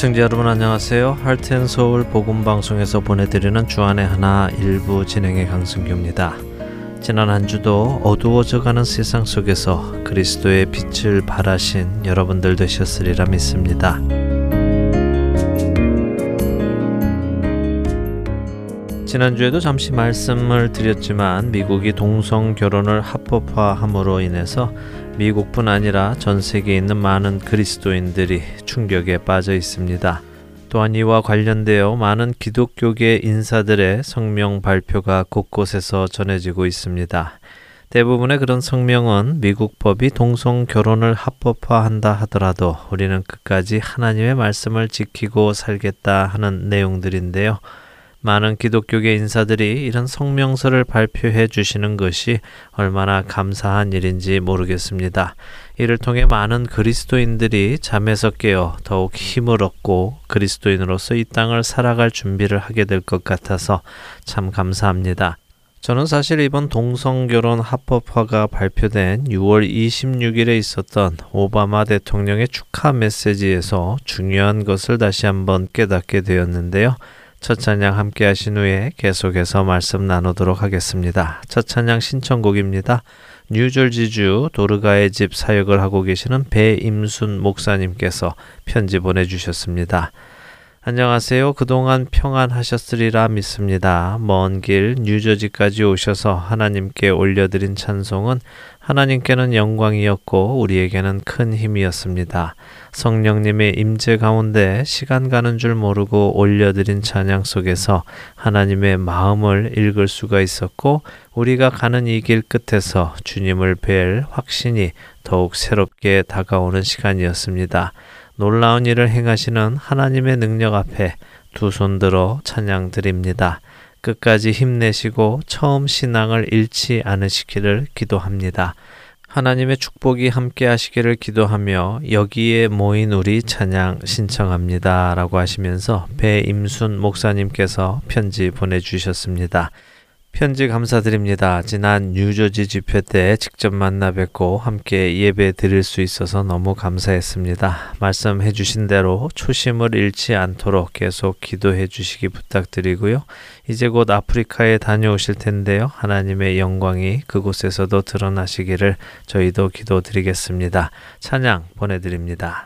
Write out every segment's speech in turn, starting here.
애청자 여러분 안녕하세요. 할텐서울 복음방송에서 보내드리는 주안의 하나 일부 진행의 강승규입니다. 지난 한 주도 어두워져가는 세상 속에서 그리스도의 빛을 발하신 여러분들 되셨으리라 믿습니다. 지난주에도 잠시 말씀을 드렸지만 미국이 동성 결혼을 합법화함으로 인해서 미국뿐 아니라 전 세계에 있는 많은 그리스도인들이 충격에 빠져 있습니다. 또한 이와 관련되어 많은 기독교계 인사들의 성명 발표가 곳곳에서 전해지고 있습니다. 대부분의 그런 성명은 미국 법이 동성 결혼을 합법화한다 하더라도 우리는 끝까지 하나님의 말씀을 지키고 살겠다 하는 내용들인데요. 많은 기독교계 인사들이 이런 성명서를 발표해 주시는 것이 얼마나 감사한 일인지 모르겠습니다. 이를 통해 많은 그리스도인들이 잠에서 깨어 더욱 힘을 얻고 그리스도인으로서 이 땅을 살아갈 준비를 하게 될 것 같아서 참 감사합니다. 저는 사실 이번 동성결혼 합법화가 발표된 6월 26일에 있었던 오바마 대통령의 축하 메시지에서 중요한 것을 다시 한번 깨닫게 되었는데요. 첫 찬양 함께 하신 후에 계속해서 말씀 나누도록 하겠습니다. 첫 찬양 신청곡입니다. 뉴저지주 도르가의 집 사역을 하고 계시는 배임순 목사님께서 편지 보내주셨습니다. 안녕하세요. 그동안 평안하셨으리라 믿습니다. 먼 길 뉴저지까지 오셔서 하나님께 올려드린 찬송은 하나님께는 영광이었고 우리에게는 큰 힘이었습니다. 성령님의 임재 가운데 시간 가는 줄 모르고 올려드린 찬양 속에서 하나님의 마음을 읽을 수가 있었고 우리가 가는 이 길 끝에서 주님을 뵐 확신이 더욱 새롭게 다가오는 시간이었습니다. 놀라운 일을 행하시는 하나님의 능력 앞에 두 손 들어 찬양 드립니다. 끝까지 힘내시고 처음 신앙을 잃지 않으시기를 기도합니다. 하나님의 축복이 함께 하시기를 기도하며 여기에 모인 우리 찬양 신청합니다. 라고 하시면서 배임순 목사님께서 편지 보내주셨습니다. 편지 감사드립니다. 지난 뉴저지 집회 때 직접 만나 뵙고 함께 예배 드릴 수 있어서 너무 감사했습니다. 말씀해 주신 대로 초심을 잃지 않도록 계속 기도해 주시기 부탁드리고요. 이제 곧 아프리카에 다녀오실 텐데요. 하나님의 영광이 그곳에서도 드러나시기를 저희도 기도드리겠습니다. 찬양 보내드립니다.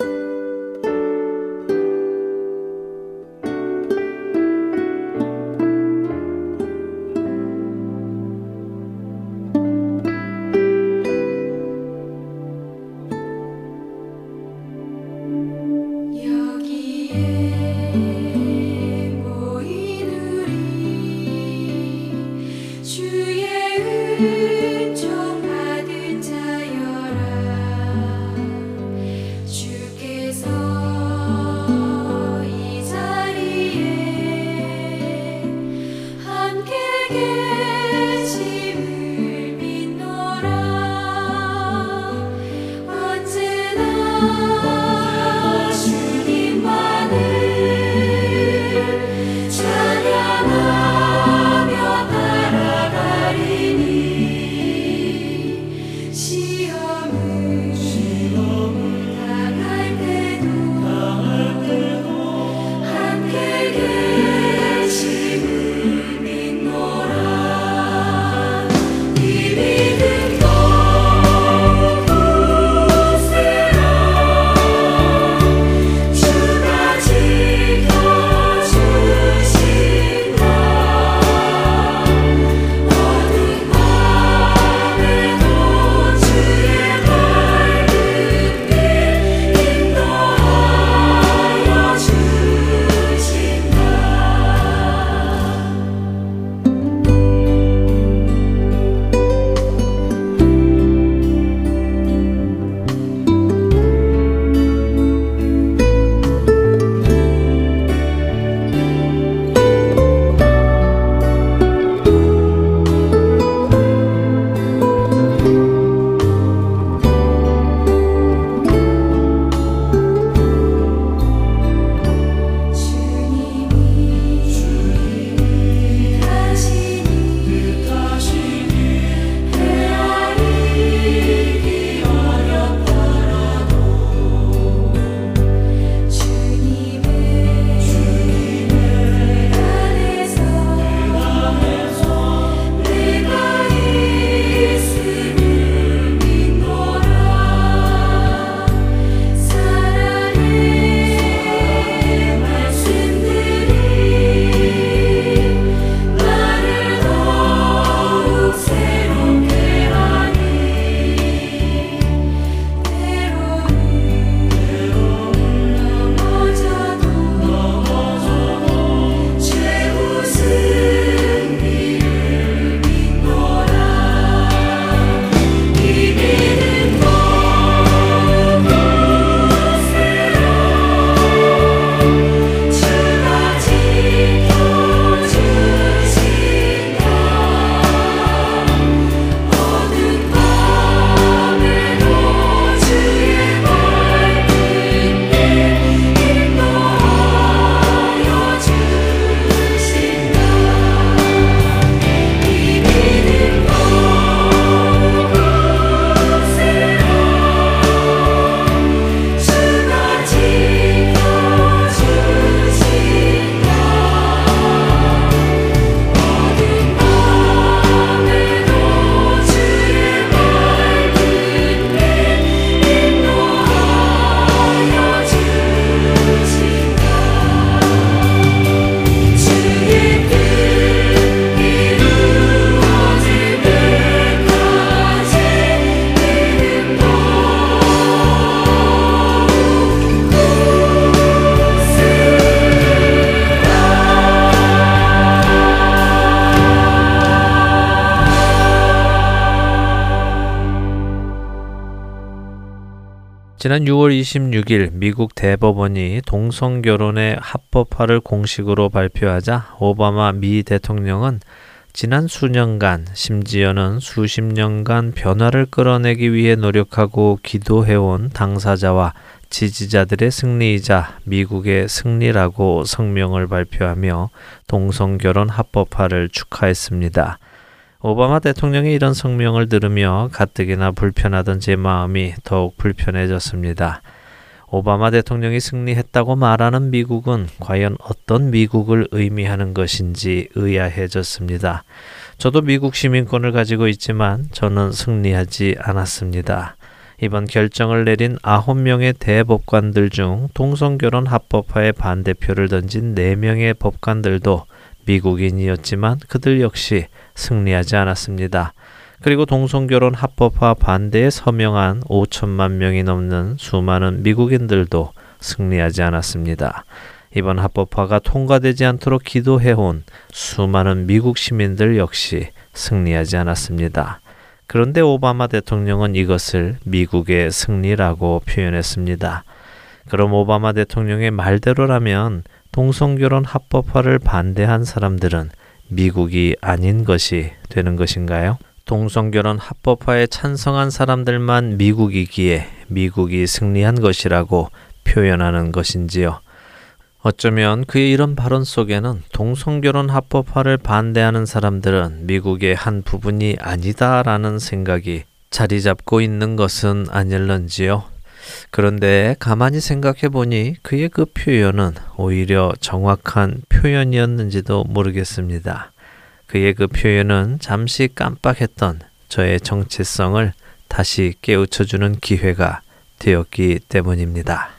지난 6월 26일 미국 대법원이 동성 결혼의 합법화를 공식으로 발표하자 오바마 미 대통령은 지난 수년간 심지어는 수십 년간 변화를 끌어내기 위해 노력하고 기도해온 당사자와 지지자들의 승리이자 미국의 승리라고 성명을 발표하며 동성 결혼 합법화를 축하했습니다. 오바마 대통령의 이런 성명을 들으며 가뜩이나 불편하던 제 마음이 더욱 불편해졌습니다. 오바마 대통령이 승리했다고 말하는 미국은 과연 어떤 미국을 의미하는 것인지 의아해졌습니다. 저도 미국 시민권을 가지고 있지만 저는 승리하지 않았습니다. 이번 결정을 내린 아홉 명의 대법관들 중 동성결혼 합법화에 반대표를 던진 네명의 법관들도 미국인이었지만 그들 역시 승리하지 않았습니다. 그리고 동성결혼 합법화 반대에 서명한 5천만 명이 넘는 수많은 미국인들도 승리하지 않았습니다. 이번 합법화가 통과되지 않도록 기도해온 수많은 미국 시민들 역시 승리하지 않았습니다. 그런데 오바마 대통령은 이것을 미국의 승리라고 표현했습니다. 그럼 오바마 대통령의 말대로라면 동성결혼 합법화를 반대한 사람들은 미국이 아닌 것이 되는 것인가요? 동성결혼 합법화에 찬성한 사람들만 미국이기에 미국이 승리한 것이라고 표현하는 것인지요. 어쩌면 그의 이런 발언 속에는 동성결혼 합법화를 반대하는 사람들은 미국의 한 부분이 아니다라는 생각이 자리 잡고 있는 것은 아닐런지요. 그런데 가만히 생각해 보니 그의 그 표현은 오히려 정확한 표현이었는지도 모르겠습니다. 그의 그 표현은 잠시 깜빡했던 저의 정체성을 다시 깨우쳐주는 기회가 되었기 때문입니다.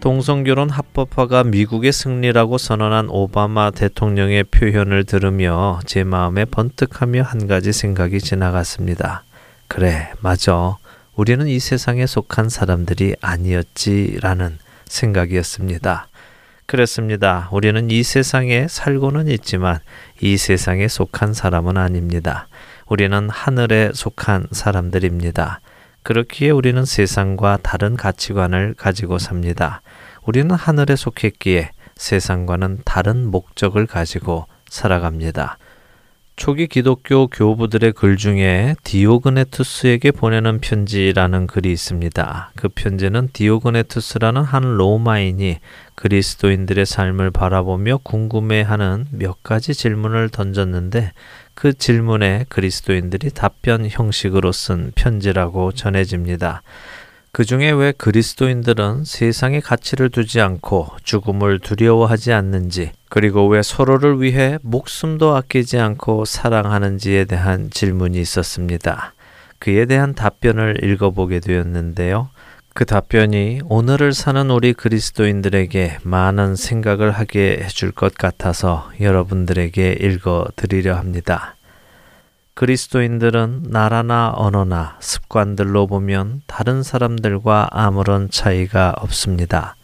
동성결혼 합법화가 미국의 승리라고 선언한 오바마 대통령의 표현을 들으며 제 마음에 번뜩하며 한 가지 생각이 지나갔습니다. 그래, 맞아. 우리는 이 세상에 속한 사람들이 아니었지라는 생각이었습니다. 그렇습니다. 우리는 이 세상에 살고는 있지만 이 세상에 속한 사람은 아닙니다. 우리는 하늘에 속한 사람들입니다. 그렇기에 우리는 세상과 다른 가치관을 가지고 삽니다. 우리는 하늘에 속했기에 세상과는 다른 목적을 가지고 살아갑니다. 초기 기독교 교부들의 글 중에 디오그네투스에게 보내는 편지라는 글이 있습니다. 그 편지는 디오그네투스라는 한 로마인이 그리스도인들의 삶을 바라보며 궁금해하는 몇 가지 질문을 던졌는데 그 질문에 그리스도인들이 답변 형식으로 쓴 편지라고 전해집니다. 그 중에 왜 그리스도인들은 세상의 가치를 두지 않고 죽음을 두려워하지 않는지, 그리고 왜 서로를 위해 목숨도 아끼지 않고 사랑하는지에 대한 질문이 있었습니다. 그에 대한 답변을 읽어보게 되었는데요. 그 답변이 오늘을 사는 우리 그리스도인들에게 많은 생각을 하게 해줄 것 같아서 여러분들에게 읽어 드리려 합니다. 그리스도인들은 나라나 언어나 습관들로 보면 다른 사람들과 아무런 차이가 없습니다.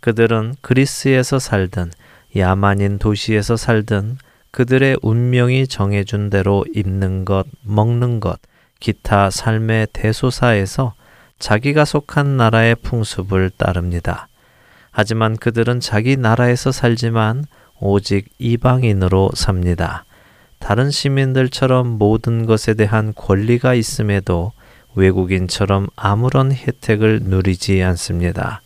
그들은 그리스에서 살든 야만인 도시에서 살든 그들의 운명이 정해준 대로 입는 것, 먹는 것, 기타 삶의 대소사에서 자기가 속한 나라의 풍습을 따릅니다. 하지만 그들은 자기 나라에서 살지만 오직 이방인으로 삽니다. 다른 시민들처럼 모든 것에 대한 권리가 있음에도 외국인처럼 아무런 혜택을 누리지 않습니다.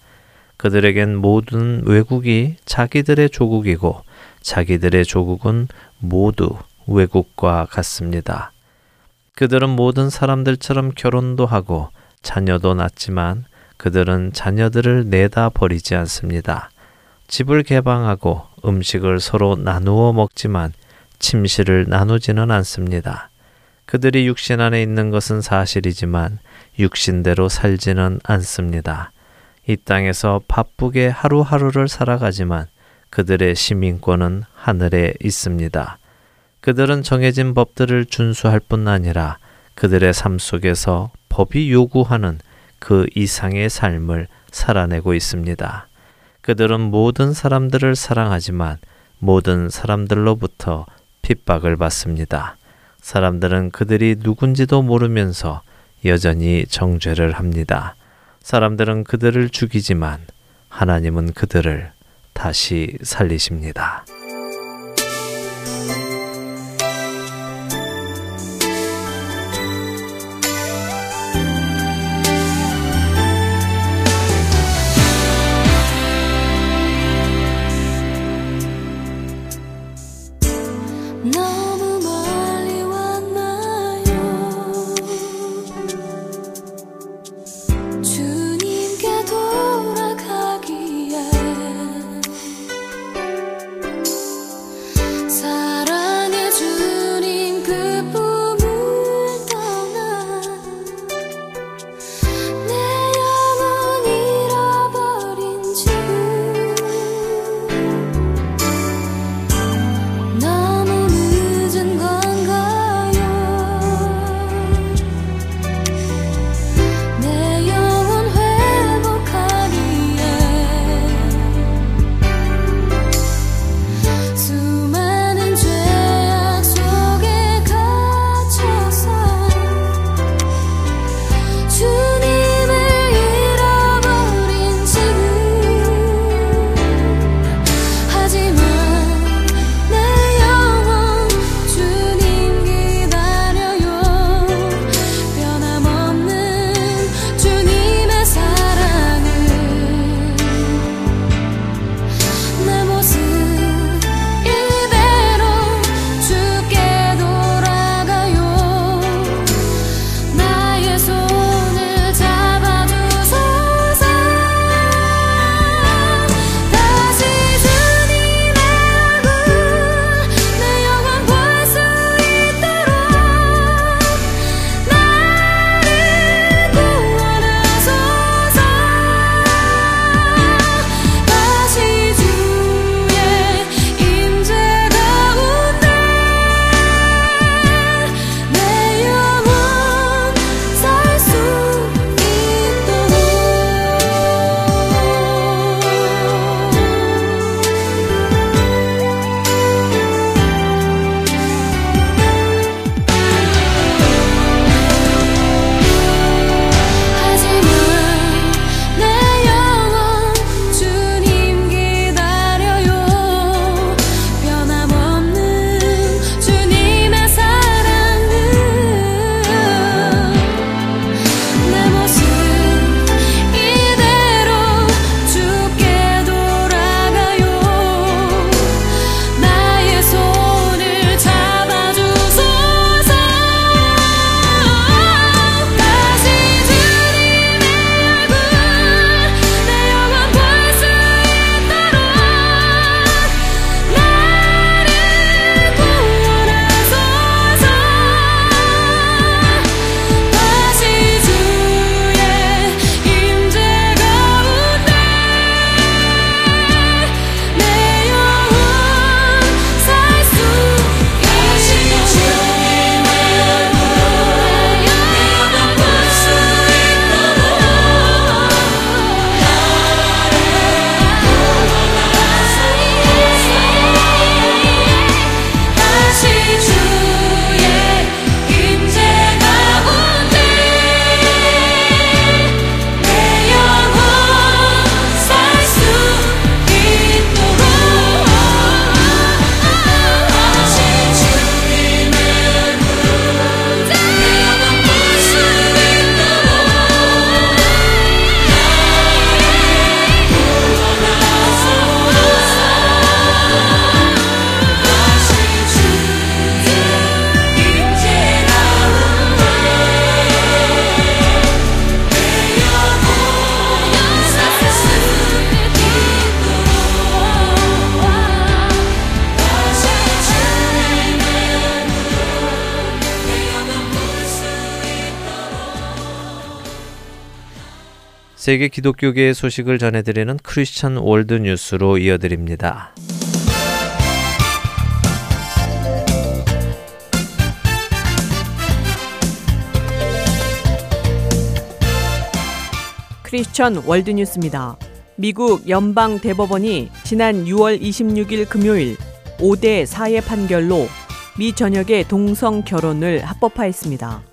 그들에겐 모든 외국이 자기들의 조국이고 자기들의 조국은 모두 외국과 같습니다. 그들은 모든 사람들처럼 결혼도 하고 자녀도 낳지만 그들은 자녀들을 내다 버리지 않습니다. 집을 개방하고 음식을 서로 나누어 먹지만 침실을 나누지는 않습니다. 그들이 육신 안에 있는 것은 사실이지만 육신대로 살지는 않습니다. 이 땅에서 바쁘게 하루하루를 살아가지만 그들의 시민권은 하늘에 있습니다. 그들은 정해진 법들을 준수할 뿐 아니라 그들의 삶 속에서 법이 요구하는 그 이상의 삶을 살아내고 있습니다. 그들은 모든 사람들을 사랑하지만 모든 사람들로부터 핍박을 받습니다. 사람들은 그들이 누군지도 모르면서 여전히 정죄를 합니다. 사람들은 그들을 죽이지만 하나님은 그들을 다시 살리십니다. 세계 기독교계의 소식을 전해드리는 크리스천 월드 뉴스로 이어드립니다. 크리스천 월드 뉴스입니다. 미국 연방 대법원이 지난 6월 26일 금요일 5대 4의 판결로 미 전역의 동성 결혼을 합법화했습니다.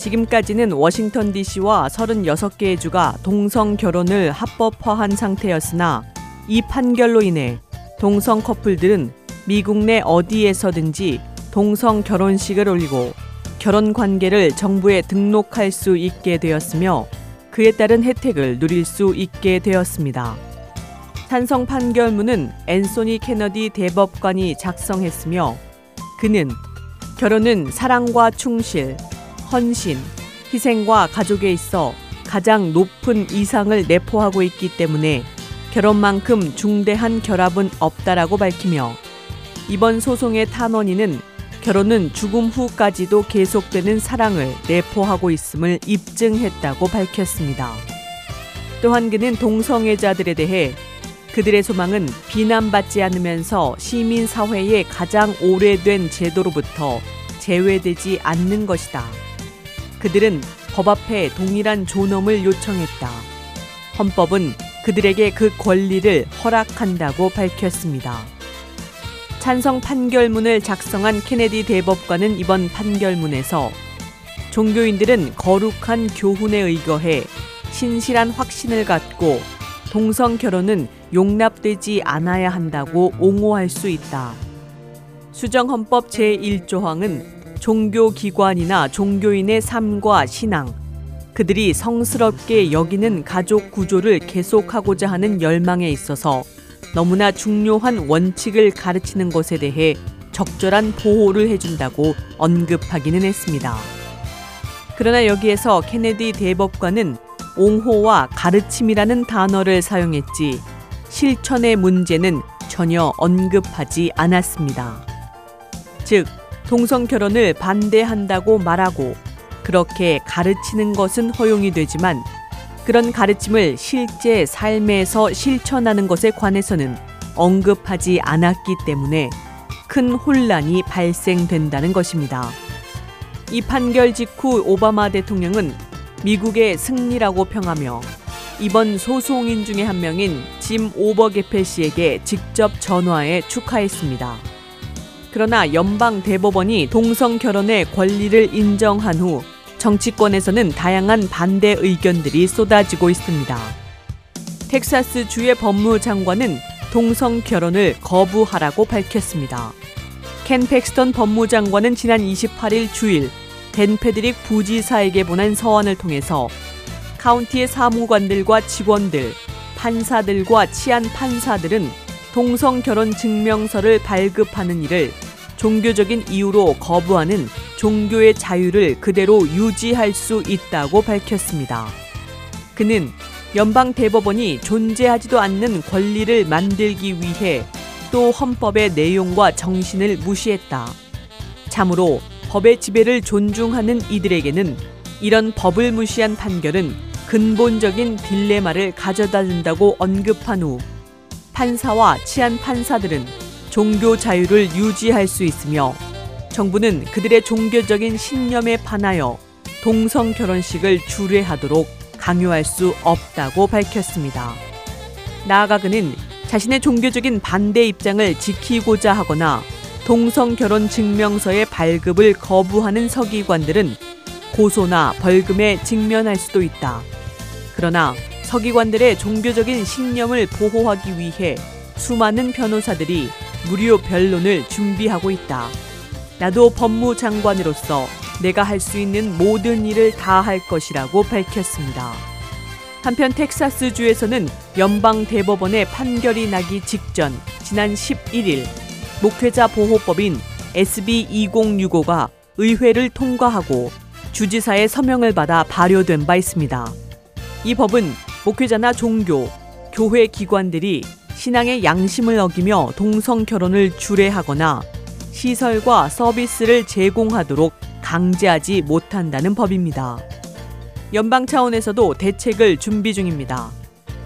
지금까지는 워싱턴 DC와 36개의 주가 동성 결혼을 합법화한 상태였으나 이 판결로 인해 동성 커플들은 미국 내 어디에서든지 동성 결혼식을 올리고 결혼 관계를 정부에 등록할 수 있게 되었으며 그에 따른 혜택을 누릴 수 있게 되었습니다. 찬성 판결문은 앤소니 케너디 대법관이 작성했으며 그는 결혼은 사랑과 충실, 헌신, 희생과 가족에 있어 가장 높은 이상을 내포하고 있기 때문에 결혼만큼 중대한 결합은 없다라고 밝히며 이번 소송의 탄원인은 결혼은 죽음 후까지도 계속되는 사랑을 내포하고 있음을 입증했다고 밝혔습니다. 또한 그는 동성애자들에 대해 그들의 소망은 비난받지 않으면서 시민사회의 가장 오래된 제도로부터 제외되지 않는 것이다. 그들은 법 앞에 동일한 존엄을 요청했다. 헌법은 그들에게 그 권리를 허락한다고 밝혔습니다. 찬성 판결문을 작성한 케네디 대법관은 이번 판결문에서 종교인들은 거룩한 교훈에 의거해 신실한 확신을 갖고 동성 결혼은 용납되지 않아야 한다고 옹호할 수 있다. 수정헌법 제1조항은 종교기관이나 종교인의 삶과 신앙, 그들이 성스럽게 여기는 가족 구조를 계속하고자 하는 열망에 있어서 너무나 중요한 원칙을 가르치는 것에 대해 적절한 보호를 해준다고 언급하기는 했습니다. 그러나 여기에서 케네디 대법관은 옹호와 가르침이라는 단어를 사용했지 실천의 문제는 전혀 언급하지 않았습니다. 즉, 동성 결혼을 반대한다고 말하고 그렇게 가르치는 것은 허용이 되지만 그런 가르침을 실제 삶에서 실천하는 것에 관해서는 언급하지 않았기 때문에 큰 혼란이 발생된다는 것입니다. 이 판결 직후 오바마 대통령은 미국의 승리라고 평하며 이번 소송인 중에 한 명인 짐 오버게펠 씨에게 직접 전화해 축하했습니다. 그러나 연방 대법원이 동성 결혼의 권리를 인정한 후 정치권에서는 다양한 반대 의견들이 쏟아지고 있습니다. 텍사스 주의 법무장관은 동성 결혼을 거부하라고 밝혔습니다. 켄 팩스턴 법무장관은 지난 28일 주일 댄 패드릭 부지사에게 보낸 서한을 통해서 카운티의 사무관들과 직원들, 판사들과 치안 판사들은 동성 결혼 증명서를 발급하는 일을 종교적인 이유로 거부하는 종교의 자유를 그대로 유지할 수 있다고 밝혔습니다. 그는 연방 대법원이 존재하지도 않는 권리를 만들기 위해 또 헌법의 내용과 정신을 무시했다. 참으로 법의 지배를 존중하는 이들에게는 이런 법을 무시한 판결은 근본적인 딜레마를 가져다 준다고 언급한 후 판사와 치안 판사들은 종교 자유를 유지할 수 있으며 정부는 그들의 종교적인 신념에 반하여 동성 결혼식을 주례하도록 강요할 수 없다고 밝혔습니다. 나아가 그는 자신의 종교적인 반대 입장을 지키고자 하거나 동성 결혼 증명서의 발급을 거부하는 서기관들은 고소나 벌금에 직면할 수도 있다. 그러나 서기관들의 종교적인 신념을 보호하기 위해 수많은 변호사들이 무료 변론을 준비하고 있다. 나도 법무장관으로서 내가 할 수 있는 모든 일을 다 할 것이라고 밝혔습니다. 한편 텍사스주에서는 연방 대법원의 판결이 나기 직전 지난 11일 목회자 보호법인 SB 2065가 의회를 통과하고 주지사의 서명을 받아 발효된 바 있습니다. 이 법은 목회자나 종교, 교회 기관들이 신앙의 양심을 어기며 동성 결혼을 주례하거나 시설과 서비스를 제공하도록 강제하지 못한다는 법입니다. 연방 차원에서도 대책을 준비 중입니다.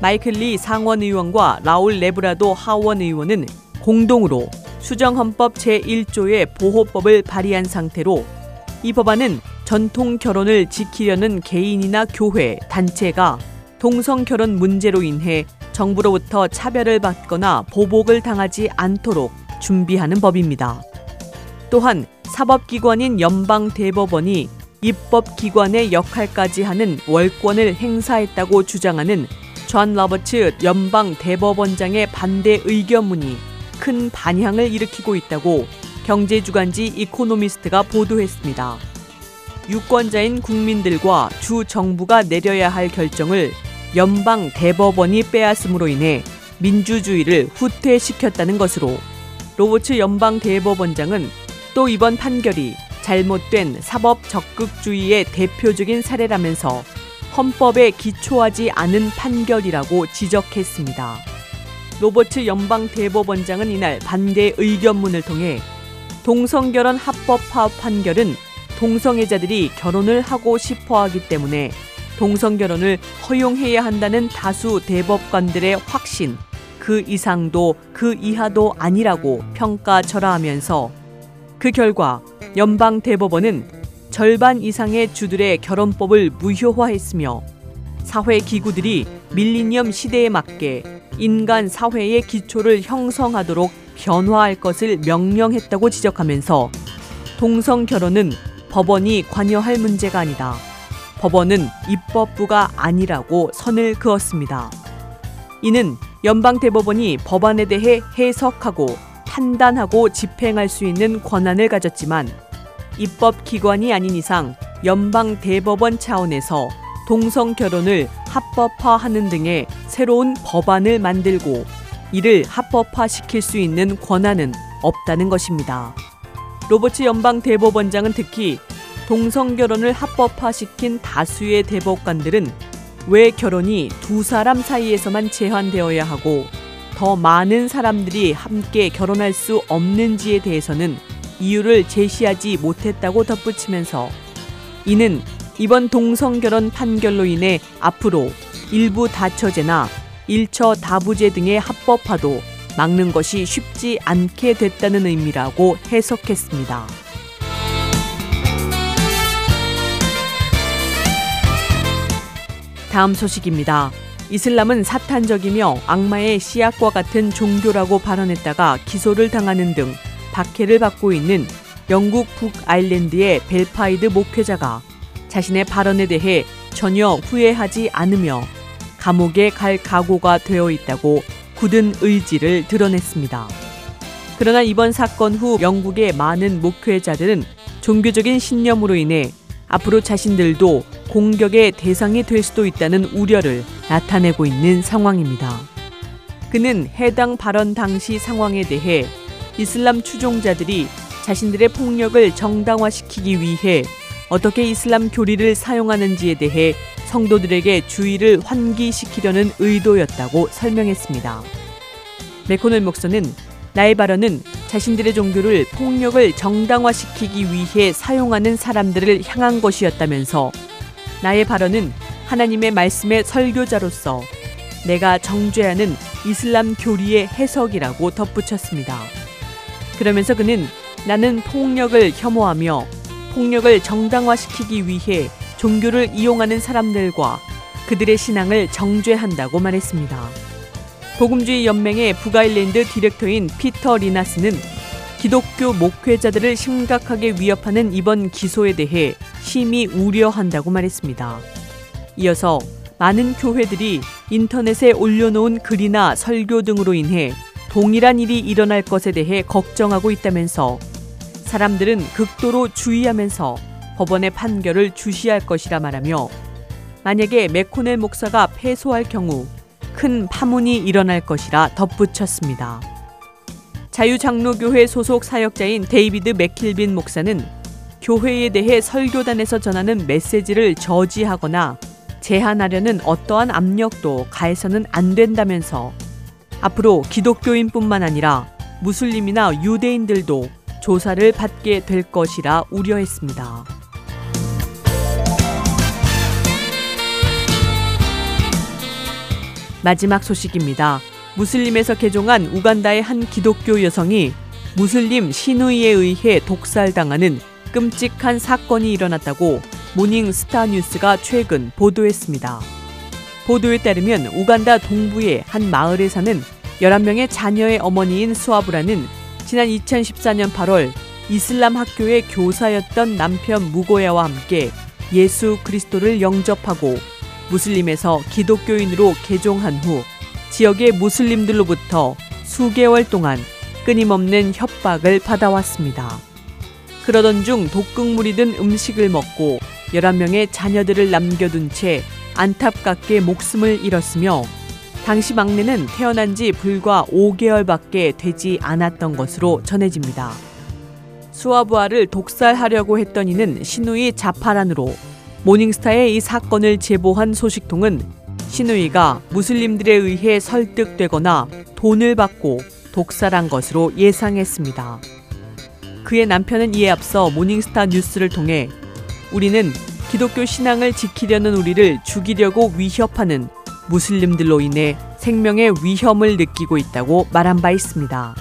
마이클 리 상원 의원과 라울 레브라도 하원 의원은 공동으로 수정헌법 제1조의 보호법을 발의한 상태로 이 법안은 전통 결혼을 지키려는 개인이나 교회, 단체가 동성 결혼 문제로 인해 정부로부터 차별을 받거나 보복을 당하지 않도록 준비하는 법입니다. 또한 사법기관인 연방대법원이 입법기관의 역할까지 하는 월권을 행사했다고 주장하는 존 로버츠 연방 대법원장의 반대 의견문이 큰 반향을 일으키고 있다고 경제주간지 이코노미스트가 보도했습니다. 유권자인 국민들과 주 정부가 내려야 할 결정을 연방 대법원이 빼앗음으로 인해 민주주의를 후퇴시켰다는 것으로 로버츠 연방 대법원장은 또 이번 판결이 잘못된 사법 적극주의의 대표적인 사례라면서 헌법에 기초하지 않은 판결이라고 지적했습니다. 로버츠 연방 대법원장은 이날 반대 의견문을 통해 동성결혼 합법화 판결은 동성애자들이 결혼을 하고 싶어 하기 때문에 동성 결혼을 허용해야 한다는 다수 대법관들의 확신, 그 이상도 그 이하도 아니라고 평가절하하면서 그 결과 연방 대법원은 절반 이상의 주들의 결혼법을 무효화했으며 사회 기구들이 밀리니엄 시대에 맞게 인간 사회의 기초를 형성하도록 변화할 것을 명령했다고 지적하면서 동성 결혼은 법원이 관여할 문제가 아니다. 법원은 입법부가 아니라고 선을 그었습니다. 이는 연방 대법원이 법안에 대해 해석하고 판단하고 집행할 수 있는 권한을 가졌지만 입법 기관이 아닌 이상 연방 대법원 차원에서 동성 결혼을 합법화하는 등의 새로운 법안을 만들고 이를 합법화시킬 수 있는 권한은 없다는 것입니다. 로버츠 연방 대법원장은 특히 동성 결혼을 합법화시킨 다수의 대법관들은 왜 결혼이 두 사람 사이에서만 제한되어야 하고 더 많은 사람들이 함께 결혼할 수 없는지에 대해서는 이유를 제시하지 못했다고 덧붙이면서 이는 이번 동성 결혼 판결로 인해 앞으로 일부 다처제나 일처 다부제 등의 합법화도 막는 것이 쉽지 않게 됐다는 의미라고 해석했습니다. 다음 소식입니다. 이슬람은 사탄적이며 악마의 씨앗과 같은 종교라고 발언했다가 기소를 당하는 등 박해를 받고 있는 영국 북아일랜드의 벨파이드 목회자가 자신의 발언에 대해 전혀 후회하지 않으며 감옥에 갈 각오가 되어 있다고 굳은 의지를 드러냈습니다. 그러나 이번 사건 후 영국의 많은 목회자들은 종교적인 신념으로 인해 앞으로 자신들도 공격의 대상이 될 수도 있다는 우려를 나타내고 있는 상황입니다. 그는 해당 발언 당시 상황에 대해 이슬람 추종자들이 자신들의 폭력을 정당화시키기 위해 어떻게 이슬람 교리를 사용하는지에 대해 성도들에게 주의를 환기시키려는 의도였다고 설명했습니다. 메코넬 목사는 나의 발언은 자신들의 종교를 폭력을 정당화시키기 위해 사용하는 사람들을 향한 것이었다면서 나의 발언은 하나님의 말씀의 설교자로서 내가 정죄하는 이슬람 교리의 해석이라고 덧붙였습니다. 그러면서 그는 나는 폭력을 혐오하며 폭력을 정당화시키기 위해 종교를 이용하는 사람들과 그들의 신앙을 정죄한다고 말했습니다. 복음주의 연맹의 북아일랜드 디렉터인 피터 리나스는 기독교 목회자들을 심각하게 위협하는 이번 기소에 대해 심히 우려한다고 말했습니다. 이어서 많은 교회들이 인터넷에 올려놓은 글이나 설교 등으로 인해 동일한 일이 일어날 것에 대해 걱정하고 있다면서 사람들은 극도로 주의하면서 법원의 판결을 주시할 것이라 말하며 만약에 메코넬 목사가 패소할 경우 큰 파문이 일어날 것이라 덧붙였습니다. 자유장로교회 소속 사역자인 데이비드 맥킬빈 목사는 교회에 대해 설교단에서 전하는 메시지를 저지하거나 제한하려는 어떠한 압력도 가해서는 안 된다면서 앞으로 기독교인뿐만 아니라 무슬림이나 유대인들도 조사를 받게 될 것이라 우려했습니다. 마지막 소식입니다. 무슬림에서 개종한 우간다의 한 기독교 여성이 무슬림 시누이에 의해 독살당하는 끔찍한 사건이 일어났다고 모닝 스타 뉴스가 최근 보도했습니다. 보도에 따르면 우간다 동부의 한 마을에 사는 11명의 자녀의 어머니인 수아브라는 지난 2014년 8월 이슬람 학교의 교사였던 남편 무고야와 함께 예수 그리스도를 영접하고 무슬림에서 기독교인으로 개종한 후 지역의 무슬림들로부터 수개월 동안 끊임없는 협박을 받아왔습니다. 그러던 중 독극물이 든 음식을 먹고 11명의 자녀들을 남겨둔 채 안타깝게 목숨을 잃었으며 당시 막내는 태어난 지 불과 5개월밖에 되지 않았던 것으로 전해집니다. 수아부아를 독살하려고 했던 이는 신우이 자파란으로 모닝스타에 이 사건을 제보한 소식통은 신우이가 무슬림들에 의해 설득되거나 돈을 받고 독살한 것으로 예상했습니다. 그의 남편은 이에 앞서 모닝스타 뉴스를 통해 우리는 기독교 신앙을 지키려는 우리를 죽이려고 위협하는 무슬림들로 인해 생명의 위험을 느끼고 있다고 말한 바 있습니다.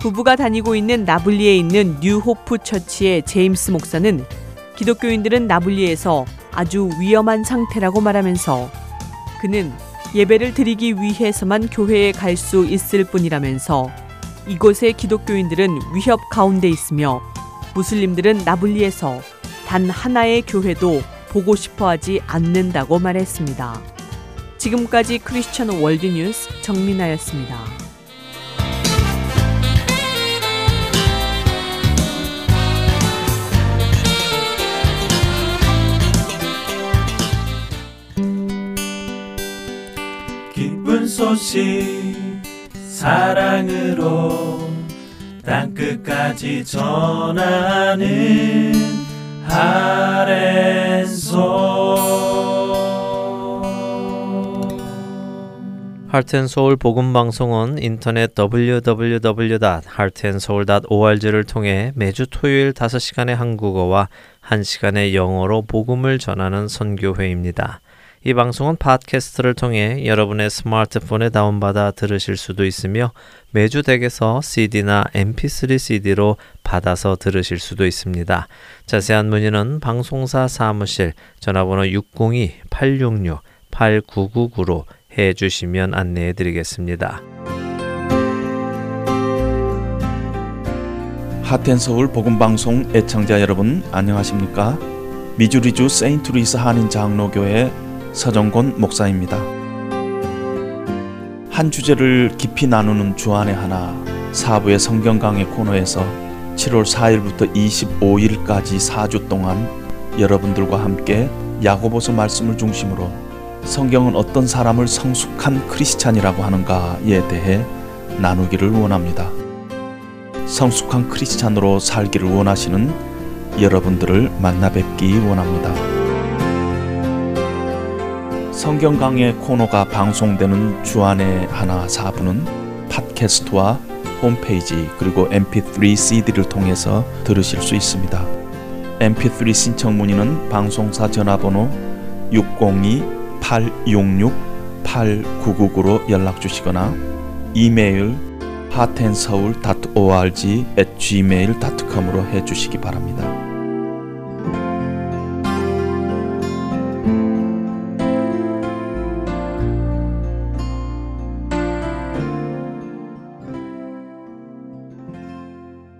부부가 다니고 있는 나블리에 있는 뉴호프 처치의 제임스 목사는 기독교인들은 나블리에서 아주 위험한 상태라고 말하면서 그는 예배를 드리기 위해서만 교회에 갈 수 있을 뿐이라면서 이곳의 기독교인들은 위협 가운데 있으며 무슬림들은 나블리에서 단 하나의 교회도 보고 싶어 하지 않는다고 말했습니다. 지금까지 크리스천 월드뉴스 정민아였습니다. 소식 사랑으로 땅끝까지 전하는 하트앤서울 복음방송은 인터넷 www.heartandsoul.org를 통해 매주 토요일 5시간의 한국어와 1시간의 영어로 복음을 전하는 선교회입니다. 이 방송은 팟캐스트를 통해 여러분의 스마트폰에 다운받아 들으실 수도 있으며 매주 댁에서 CD나 MP3 CD로 받아서 들으실 수도 있습니다. 자세한 문의는 방송사 사무실 전화번호 602-866-8999로 해 주시면 안내해 드리겠습니다. 하텐서울 복음방송 애청자 여러분 안녕하십니까? 미주리주 세인트루이스 한인 장로교회 서정곤 목사입니다. 한 주제를 깊이 나누는 주안의 하나 사부의 성경 강의 코너에서 7월 4일부터 25일까지 4주 동안 여러분들과 함께 야고보서 말씀을 중심으로 성경은 어떤 사람을 성숙한 크리스찬이라고 하는가에 대해 나누기를 원합니다. 성숙한 크리스찬으로 살기를 원하시는 여러분들을 만나 뵙기 원합니다. 성경 강의 코너가 방송되는 주안의 하나 사부는 팟캐스트와 홈페이지 그리고 mp3 cd를 통해서 들으실 수 있습니다. mp3 신청 문의는 방송사 전화번호 602-866-8999로 연락 주시거나 이메일 heartandseoul.org gmail.com으로 해 주시기 바랍니다.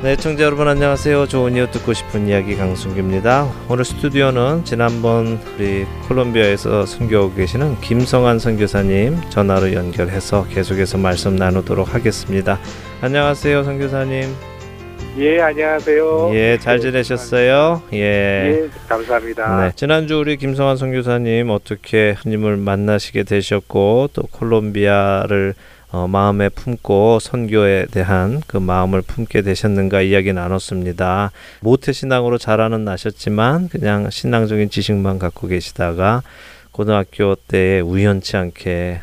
네, 청자 여러분 안녕하세요. 좋은 이웃 듣고 싶은 이야기 강순기입니다. 오늘 스튜디오는 지난번 우리 콜롬비아에서 선교하고 계시는 김성환 선교사님 전화로 연결해서 계속해서 말씀 나누도록 하겠습니다. 안녕하세요, 선교사님. 예, 안녕하세요. 예, 잘 지내셨어요? 예. 예, 감사합니다. 네, 지난주 우리 김성환 선교사님 어떻게 하님을 만나시게 되셨고 또 콜롬비아를 어, 마음에 품고 선교에 대한 그 마음을 품게 되셨는가 이야기 나눴습니다. 모태 신앙으로 자라는 나셨지만 그냥 신앙적인 지식만 갖고 계시다가 고등학교 때에 우연치 않게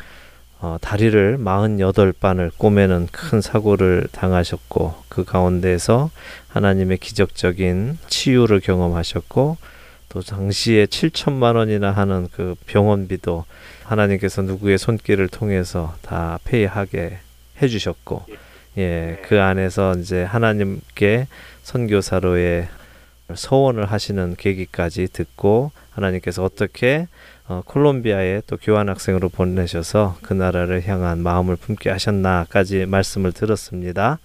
어, 다리를 48반을 꼬매는 큰 사고를 당하셨고 그 가운데에서 하나님의 기적적인 치유를 경험하셨고 또 당시에 7천만 원이나 하는 그 병원비도 하나님께서 누구의 손길을 통해서 다 페이하게 해주셨고 예, 그 안에서 이제 하나님께 선교사로의 서원을 하시는 계기까지 듣고 하나님께서 어떻게 어, 콜롬비아에 또 교환학생으로 보내셔서 그 나라를 향한 마음을 품게 하셨나까지 말씀을 들었습니다.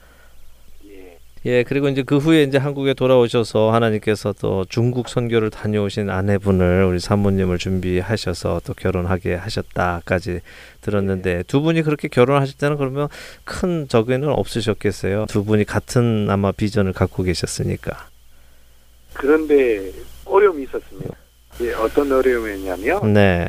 예. 예, 그리고 이제 그 후에 이제 한국에 돌아오셔서 하나님께서 또 중국 선교를 다녀오신 아내분을 우리 사모님을 준비하셔서 또 결혼하게 하셨다까지 들었는데 두 분이 그렇게 결혼하실 때는 그러면 큰 적에는 없으셨겠어요. 두 분이 같은 아마 비전을 갖고 계셨으니까. 그런데 어려움이 있었습니다. 예, 어떤 어려움이었냐면 네.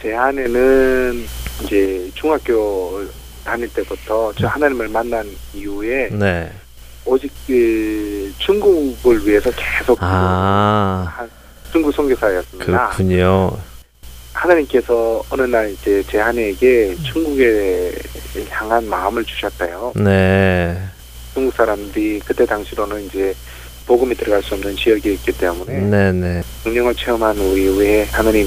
제 아내는 이제 중학교 다닐 때부터 저 하나님을 만난 이후에 네. 오직 그 중국을 위해서 계속 아, 한- 중국 선교사였습니다. 그렇군요. 하나님께서 어느 날 이제 제 아내에게 중국에 향한 마음을 주셨대요. 네. 중국 사람들이 그때 당시로는 이제 복음이 들어갈 수 없는 지역이었기 때문에 네, 네. 성령을 체험한 이후에 하나님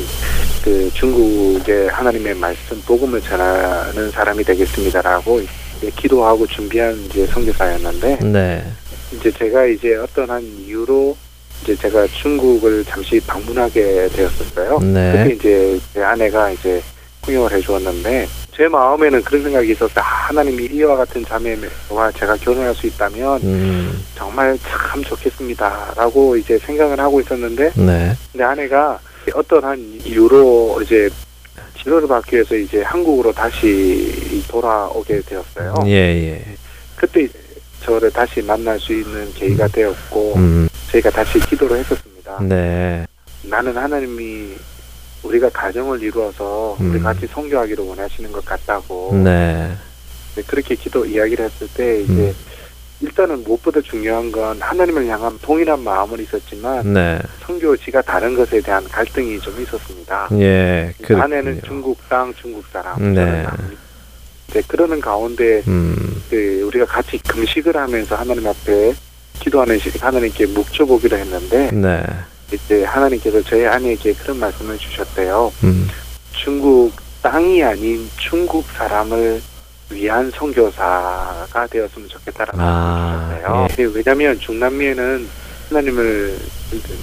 그 중국의 하나님의 말씀 복음을 전하는 사람이 되겠습니다라고 기도하고 준비한 이제 선교사였는데 네. 이제 제가 이제 어떤 한 이유로 이제 제가 중국을 잠시 방문하게 되었었어요. 네. 그때 이제 제 아내가 이제 통역을 해주었는데 제 마음에는 그런 생각이 있었어요. 아, 하나님이 이와 같은 자매와 제가 결혼할 수 있다면 음, 정말 참 좋겠습니다라고 이제 생각을 하고 있었는데 네. 근데 아내가 어떤 한 이유로 이제 진로를 받기 위해서 이제 한국으로 다시 돌아오게 되었어요. 예, 예. 그때 저를 다시 만날 수 있는 계기가 되었고 음, 저희가 다시 기도를 했었습니다. 네. 나는 하나님이 우리가 가정을 이루어서 우리 음. 같이 성교하기를 원하시는 것 같다고 네. 네, 그렇게 기도 이야기를 했을 때 이제 음. 일단은 무엇보다 중요한 건 하나님을 향한 동일한 마음은 있었지만 네. 성교지가 다른 것에 대한 갈등이 좀 있었습니다. 예, 그렇군요. 아내는 중국 땅, 중국 사람. 네. 네, 그러는 가운데 음, 그 우리가 같이 금식을 하면서 하나님 앞에 기도하는 시 하나님께 묵혀보기로 했는데 네. 이제 하나님께서 저희 아내에게 그런 말씀을 주셨대요. 음, 중국 땅이 아닌 중국 사람을 위한 선교사가 되었으면 좋겠다라는 아, 말씀을 주셨어요. 왜냐하면 중남미에는 하나님을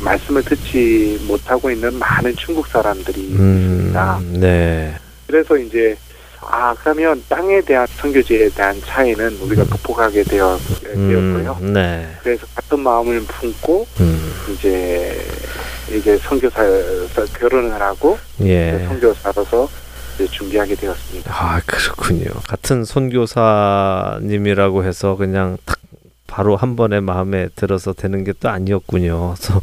말씀을 듣지 못하고 있는 많은 중국 사람들이 있습니다. 음, 네. 그래서 이제 아 그러면 땅에 대한 선교지에 대한 차이는 우리가 음. 극복하게 되어 되었 고요. 음, 네. 그래서 같은 마음을 품고 음, 이제 이제 선교사에서 결혼을 하고 예. 선교사로서 준비하게 되었습니다. 아, 그렇군요. 같은 선교사님이라고 해서 그냥 탁 바로 한 번에 마음에 들어서 되는 게 또 아니었군요. 그래서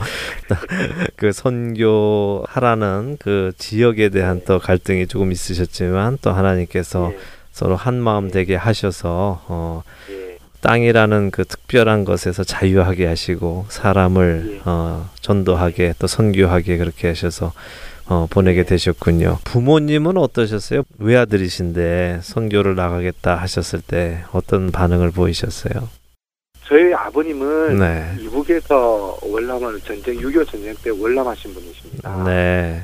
그 선교하라는 그 지역에 대한 또 갈등이 조금 있으셨지만 또 하나님께서 서로 한 마음 되게 하셔서 어, 예, 예, 땅이라는 그 특별한 것에서 자유하게 하시고 사람을 예. 어, 전도하게 또 선교하게 그렇게 하셔서 어, 보내게 되셨군요. 부모님은 어떠셨어요? 외아들이신데 선교를 나가겠다 하셨을 때 어떤 반응을 보이셨어요? 저희 아버님은 네. 이북에서 월남을 전쟁 6.25 전쟁 때 월남하신 분이십니다. 네.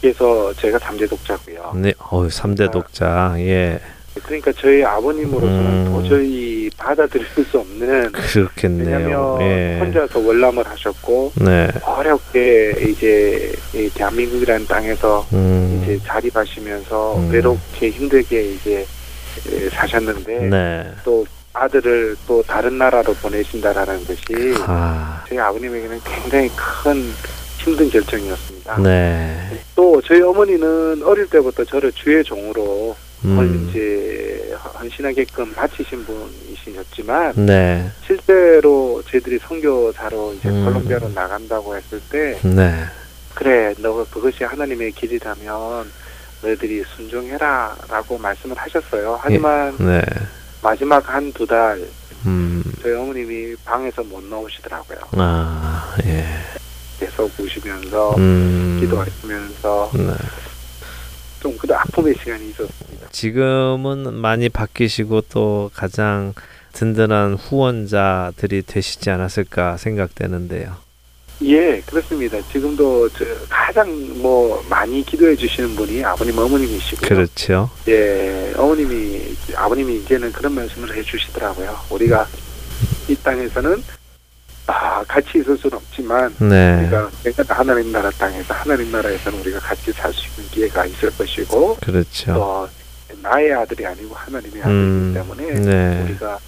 그래서 제가 삼대 독자고요. 네. 어우, 3대 독자. 예. 그러니까 저희 아버님으로서는 음. 도저히 받아들일 수 없는 그렇겠네요. 왜냐하면 예. 혼자서 월남을 하셨고 네. 어렵게 이제 이 대한민국이라는 땅에서 음. 이제 자립하시면서 음. 외롭게 힘들게 이제 에, 사셨는데 네. 또 아들을 또 다른 나라로 보내신다라는 것이 아. 저희 아버님에게는 굉장히 큰 힘든 결정이었습니다. 네. 또 저희 어머니는 어릴 때부터 저를 주의 종으로 음. 이제 헌신하게끔 바치신 분이셨지만 네. 실제로 저희들이 선교사로 이제 음. 콜롬비아로 나간다고 했을 때 네. 그래 너 그것이 하나님의 길이라면 너희들이 순종해라라고 말씀을 하셨어요. 하지만 네. 마지막 한 두달 음. 저희 어머님이 방에서 못 나오시더라고요. 아, 예. 계속 우시면서 음. 기도하시면서 네. 좀 그런 아픔의 시간이 있었습니다. 지금은 많이 바뀌시고 또 가장 든든한 후원자들이 되시지 않았을까 생각되는데요. 예, 그렇습니다. 지금도 저 가장 뭐 많이 기도해 주시는 분이 아버님 어머님이시고요. 그렇죠. 예, 어머님이 아버님이 이제는 그런 말씀을 해 주시더라고요. 우리가 이 땅에서는 아 같이 있을 수는 없지만 네. 우리가 하나님 나라 땅에서 하나님 나라에서는 우리가 같이 살 수 있는 기회가 있을 것이고 그렇죠. 또 나의 아들이 아니고 하나님의 아들이기 음. 때문에 네. 우리가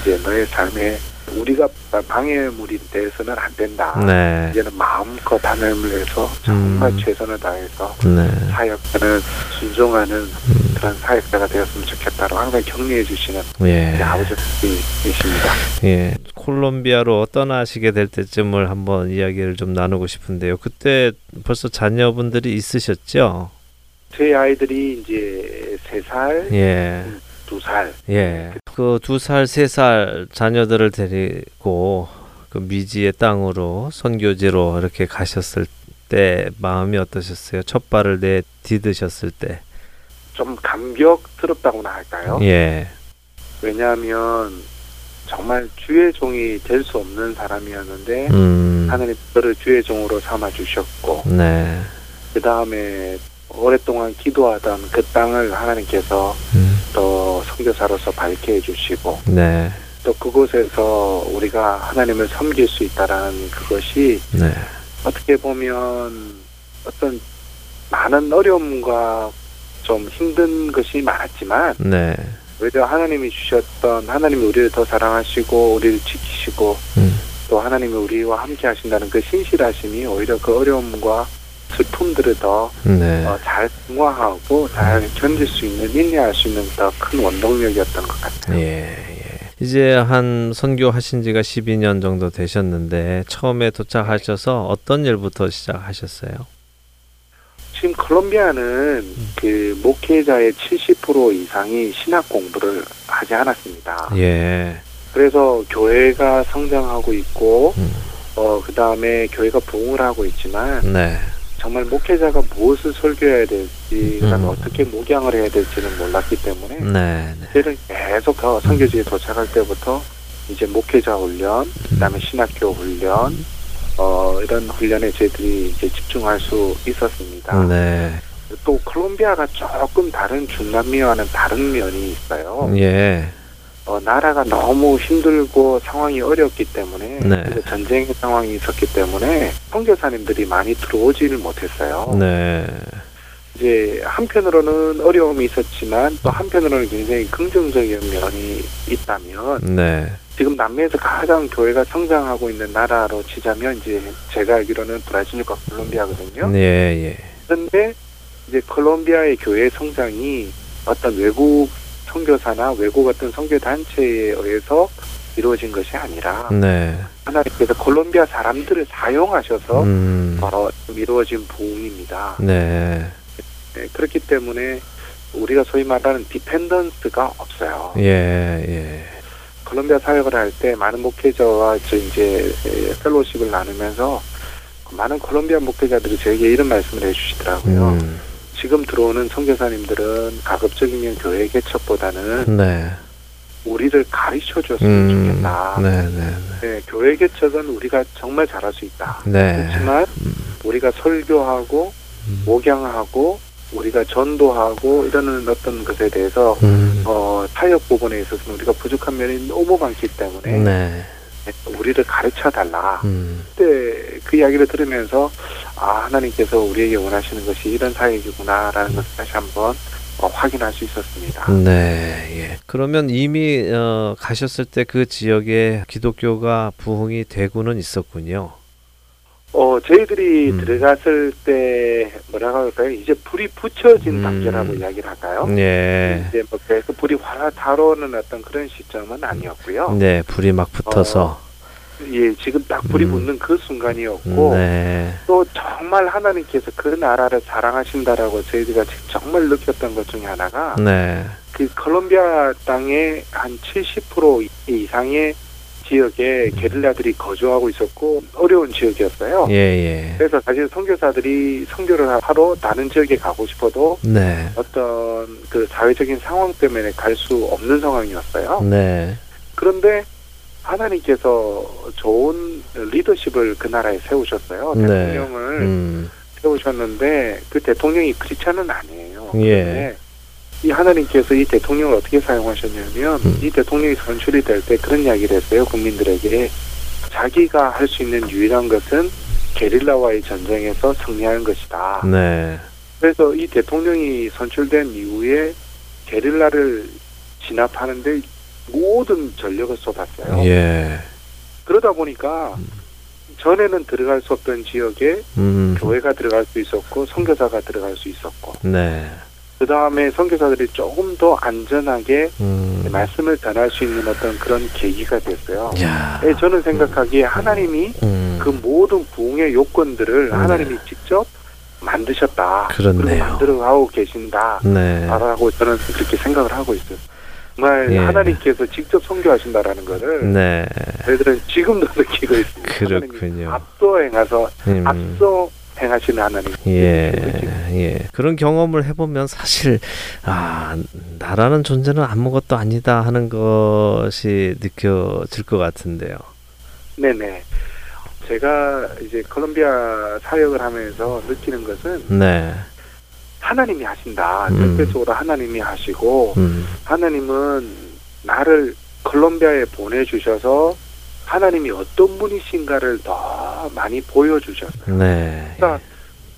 이제 너의 삶에 우리가 방해물이 돼서는 안 된다. 네. 이제는 마음껏 하나님을 위해서 정말 음. 최선을 다해서 네. 사역자는 순종하는 그런 사역자가 되었으면 좋겠다고 항상 격려해 주시는 예. 아버지이십니다. 예. 콜롬비아로 떠나시게 될 때쯤을 한번 이야기를 좀 나누고 싶은데요. 그때 벌써 자녀분들이 있으셨죠? 제 아이들이 이제 세 살, 예. 두 살. 예. 그 두 살, 세 살 자녀들을 데리고 그 미지의 땅으로 선교지로 이렇게 가셨을 때 마음이 어떠셨어요? 첫 발을 내 디드셨을 때. 좀 감격스럽다고나 할까요? 예. 왜냐하면 정말 주의 종이 될 수 없는 사람이었는데 음. 하나님 저를 주의 종으로 삼아 주셨고 네. 그 다음에 오랫동안 기도하던 그 땅을 하나님께서 음. 또 선교사로서 밝게 해주시고 네. 또 그곳에서 우리가 하나님을 섬길 수 있다라는 그것이 네. 어떻게 보면 어떤 많은 어려움과 좀 힘든 것이 많았지만 네. 오히려 하나님이 주셨던 하나님이 우리를 더 사랑하시고 우리를 지키시고 음. 또 하나님이 우리와 함께 하신다는 그 신실하심이 오히려 그 어려움과 슬픔들을 더 네. 어, 잘 승화하고 잘 견딜 수 있는 인내할 수 있는 더 큰 원동력이었던 것 같아요. 예, 예. 이제 한 선교하신 지가 12년 정도 되셨는데 처음에 도착하셔서 어떤 일부터 시작하셨어요? 지금 콜롬비아는 그 목회자의 70% 이상이 신학 공부를 하지 않았습니다. 예. 그래서 교회가 성장하고 있고 음. 어 그 다음에 교회가 부흥을 하고 있지만 네. 정말 목회자가 무엇을 설교해야 될지 음. 어떻게 목양을 해야 될지는 몰랐기 때문에 네. 네. 저희는 계속 그 선교지에 도착할 때부터 이제 목회자 훈련, 그다음에 신학교 훈련, 어 이런 훈련에 저희들이 이제 집중할 수 있었습니다. 네. 또 콜롬비아가 조금 다른 중남미와는 다른 면이 있어요. 예. 어, 나라가 너무 힘들고 상황이 어렵기 때문에 네. 그리고 전쟁 상황이 있었기 때문에 선교사님들이 많이 들어오지를 못했어요. 네. 이제 한편으로는 어려움이 있었지만 또 한편으로는 굉장히 긍정적인 면이 있다면 네. 지금 남미에서 가장 교회가 성장하고 있는 나라로 치자면 이제 제가 알기로는 브라질과 콜롬비아거든요. 예, 예. 그런데 이제 콜롬비아의 교회 성장이 어떤 외국 선교사나 외국 어떤 선교 단체에 의해서 이루어진 것이 아니라 네. 하나님께서 콜롬비아 사람들을 사용하셔서 음. 어, 좀 이루어진 부흥입니다. 네. 네, 그렇기 때문에 우리가 소위 말하는 디펜던스가 없어요. 예, 예. 콜롬비아 사역을 할 때 많은 목회자와 저 이제 에, 펠로십을 나누면서 많은 콜롬비아 목회자들이 저에게 이런 말씀을 해주시더라고요. 음. 지금 들어오는 선교사님들은 가급적이면 교회 개척보다는 네. 우리를 가르쳐 줬으면 음. 좋겠다. 네, 네. 네, 교회 개척은 우리가 정말 잘할 수 있다. 네. 그렇지만 우리가 설교하고 음. 목양하고 우리가 전도하고 이러는 어떤 것에 대해서 음. 어, 사역 부분에 있어서는 우리가 부족한 면이 너무 많기 때문에 네. 우리를 가르쳐 달라. 음. 그때 그 이야기를 들으면서 아 하나님께서 우리에게 원하시는 것이 이런 사역이구나라는 것을 다시 한번 어, 확인할 수 있었습니다. 네, 예. 그러면 이미 어, 가셨을 때 그 지역에 기독교가 부흥이 되고는 있었군요. 어 저희들이 음. 들어갔을 때 뭐라고 할까요? 이제 불이 붙여진 음. 단계라고 이야기를 할까요? 예. 이제 뭐 그래서 불이 활활 타오르는 어떤 그런 시점은 아니었고요. 네, 불이 막 붙어서. 예, 지금 딱 불이 음. 붙는 그 순간이었고 네. 또 정말 하나님께서 그 나라를 사랑하신다라고 저희가 정말 느꼈던 것 중에 하나가 네. 그 콜롬비아 땅의 한 70% 이상의 지역에 게릴라들이 거주하고 있었고 어려운 지역이었어요. 예, 예. 그래서 사실 선교사들이 선교를 하러 다른 지역에 가고 싶어도 네. 어떤 그 사회적인 상황 때문에 갈 수 없는 상황이었어요. 네. 그런데 하나님께서 좋은 리더십을 그 나라에 세우셨어요. 네. 대통령을 음. 세우셨는데 그 대통령이 크리스찬은 아니에요. 예. 이 하나님께서 이 대통령을 어떻게 사용하셨냐면 음. 이 대통령이 선출이 될 때 그런 이야기를 했어요. 국민들에게 자기가 할 수 있는 유일한 것은 게릴라와의 전쟁에서 승리하는 것이다. 네. 그래서 이 대통령이 선출된 이후에 게릴라를 진압하는데 모든 전력을 쏟았어요. 예. 그러다 보니까 전에는 들어갈 수 없던 지역에 음. 교회가 들어갈 수 있었고 선교사가 들어갈 수 있었고 네. 그 다음에 선교사들이 조금 더 안전하게 음. 말씀을 전할 수 있는 어떤 그런 계기가 됐어요. 야. 예, 저는 생각하기에 하나님이 음. 그 모든 부흥의 요건들을 네. 하나님이 직접 만드셨다. 그렇네요. 만들어가고 계신다. 네. 라고 저는 그렇게 생각을 하고 있어요. 정말 예. 하나님께서 직접 선교하신다라는 거를 네. 저희들은 지금도 느끼고 있습니다. 그렇군요. 앞서 행하서 음. 앞서 행하시는 하나님. 예, 예. 그런 경험을 해보면 사실, 아, 나라는 존재는 아무것도 아니다 하는 것이 느껴질 것 같은데요. 네네. 제가 이제 콜롬비아 사역을 하면서 느끼는 것은 네. 하나님이 하신다. 음. 절대적으로 하나님이 하시고 음, 하나님은 나를 콜롬비아에 보내주셔서 하나님이 어떤 분이신가를 더 많이 보여주셨어요. 네. 그러니까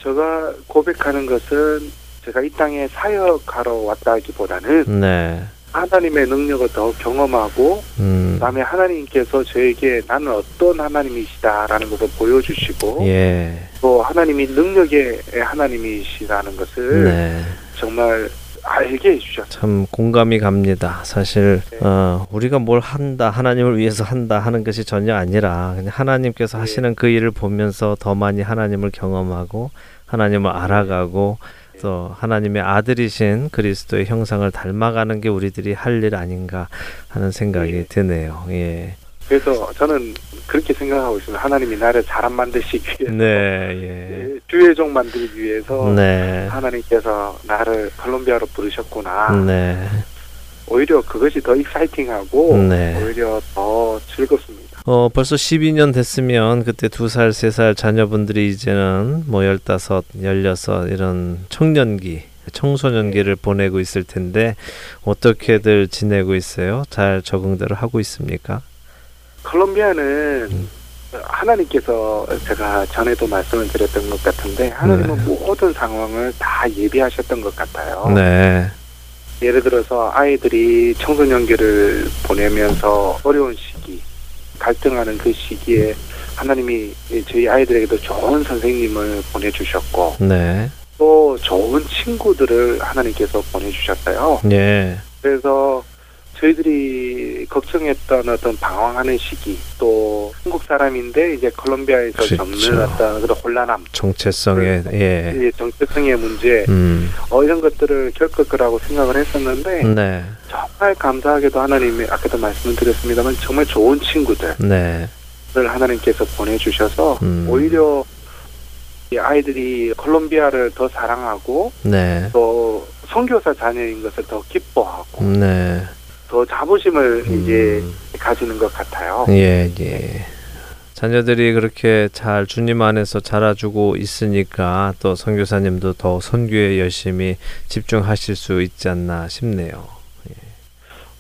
제가 고백하는 것은 제가 이 땅에 사역하러 왔다기보다는 네. 하나님의 능력을 더 경험하고 음, 그다음에 하나님께서 저에게 나는 어떤 하나님이시다라는 것을 보여주시고 예. 또 하나님이 능력의 하나님이시라는 것을 네. 정말 알게 해주셨어요. 참 공감이 갑니다. 사실 네. 어, 우리가 뭘 한다, 하나님을 위해서 한다 하는 것이 전혀 아니라 그냥 하나님께서 네. 하시는 그 일을 보면서 더 많이 하나님을 경험하고 하나님을 알아가고 네. 또 하나님의 아들이신 그리스도의 형상을 닮아가는 게 우리들이 할 일 아닌가 하는 생각이 네. 드네요. 예. 그래서 저는 그렇게 생각하고 있습니다. 하나님이 나를 사람 만드시기 위해서 네, 예. 예, 주의 종 만들기 위해서 네. 하나님께서 나를 콜롬비아로 부르셨구나. 네. 오히려 그것이 더 익사이팅하고 네. 오히려 더 즐겁습니다. 어, 벌써 12년 됐으면 그때 두 살, 세 살 자녀분들이 이제는 뭐 열다섯, 열여섯 이런 청년기, 청소년기를 보내고 있을 텐데 어떻게들 지내고 있어요? 잘 적응들을 하고 있습니까? 콜롬비아는 음. 하나님께서 제가 전에도 말씀을 드렸던 것 같은데 하나님은 네. 모든 상황을 다 예비하셨던 것 같아요. 네. 예를 들어서 아이들이 청소년기를 보내면서 어려운 시기, 갈등하는 그 시기에 하나님이 저희 아이들에게도 좋은 선생님을 보내주셨고 네. 또 좋은 친구들을 하나님께서 보내주셨어요. 예. 그래서 저희들이 걱정했던 어떤 방황하는 시기 또 한국 사람인데 이제 콜롬비아에서 그렇죠. 겪는 어떤 그런 혼란함, 정체성의 예. 이 정체성의 문제 음. 어, 이런 것들을 겪을 거라고 생각을 했었는데 네. 정말 감사하게도 하나님이 아까도 말씀을 드렸습니다만 정말 좋은 친구들을 네. 하나님께서 보내주셔서 음. 오히려 이 아이들이 콜롬비아를 더 사랑하고 네. 또 선교사 자녀인 것을 더 기뻐하고 네. 더 자부심을 이제 음. 가지는 것 같아요. 예, 예. 자녀들이 그렇게 잘 주님 안에서 자라주고 있으니까 또 선교사님도 더 선교에 열심히 집중하실 수 있지 않나 싶네요.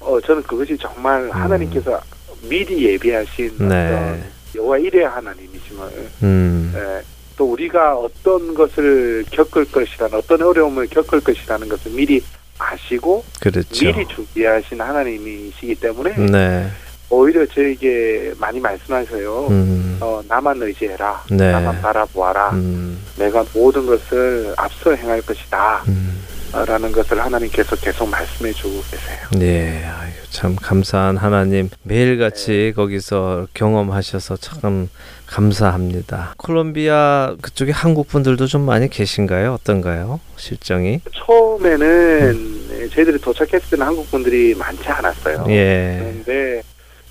어, 저는 그것이 정말 하나님께서 미리 예비하신 음. 네. 어떤 여호와 일의 하나님이심을 음. 예, 또 우리가 어떤 것을 겪을 것이라는 어떤 어려움을 겪을 것이라는 것을 미리 아시고 그렇죠. 미리 준비하신 하나님이시기 때문에 네. 오히려 저에게 많이 말씀하세요. 음. 어, 나만 의지해라. 네. 나만 바라보아라. 음. 내가 모든 것을 앞서 행할 것이다. 음. 라는 것을 하나님께서 계속 말씀해 주고 계세요. 네, 아유, 참 감사한 하나님 매일같이 거기서 경험하셔서 참 감사합니다. 콜롬비아 그쪽에 한국 분들도 좀 많이 계신가요? 어떤가요? 실정이? 처음에는 저희들이 도착했을 때는 한국 분들이 많지 않았어요. 예. 그런데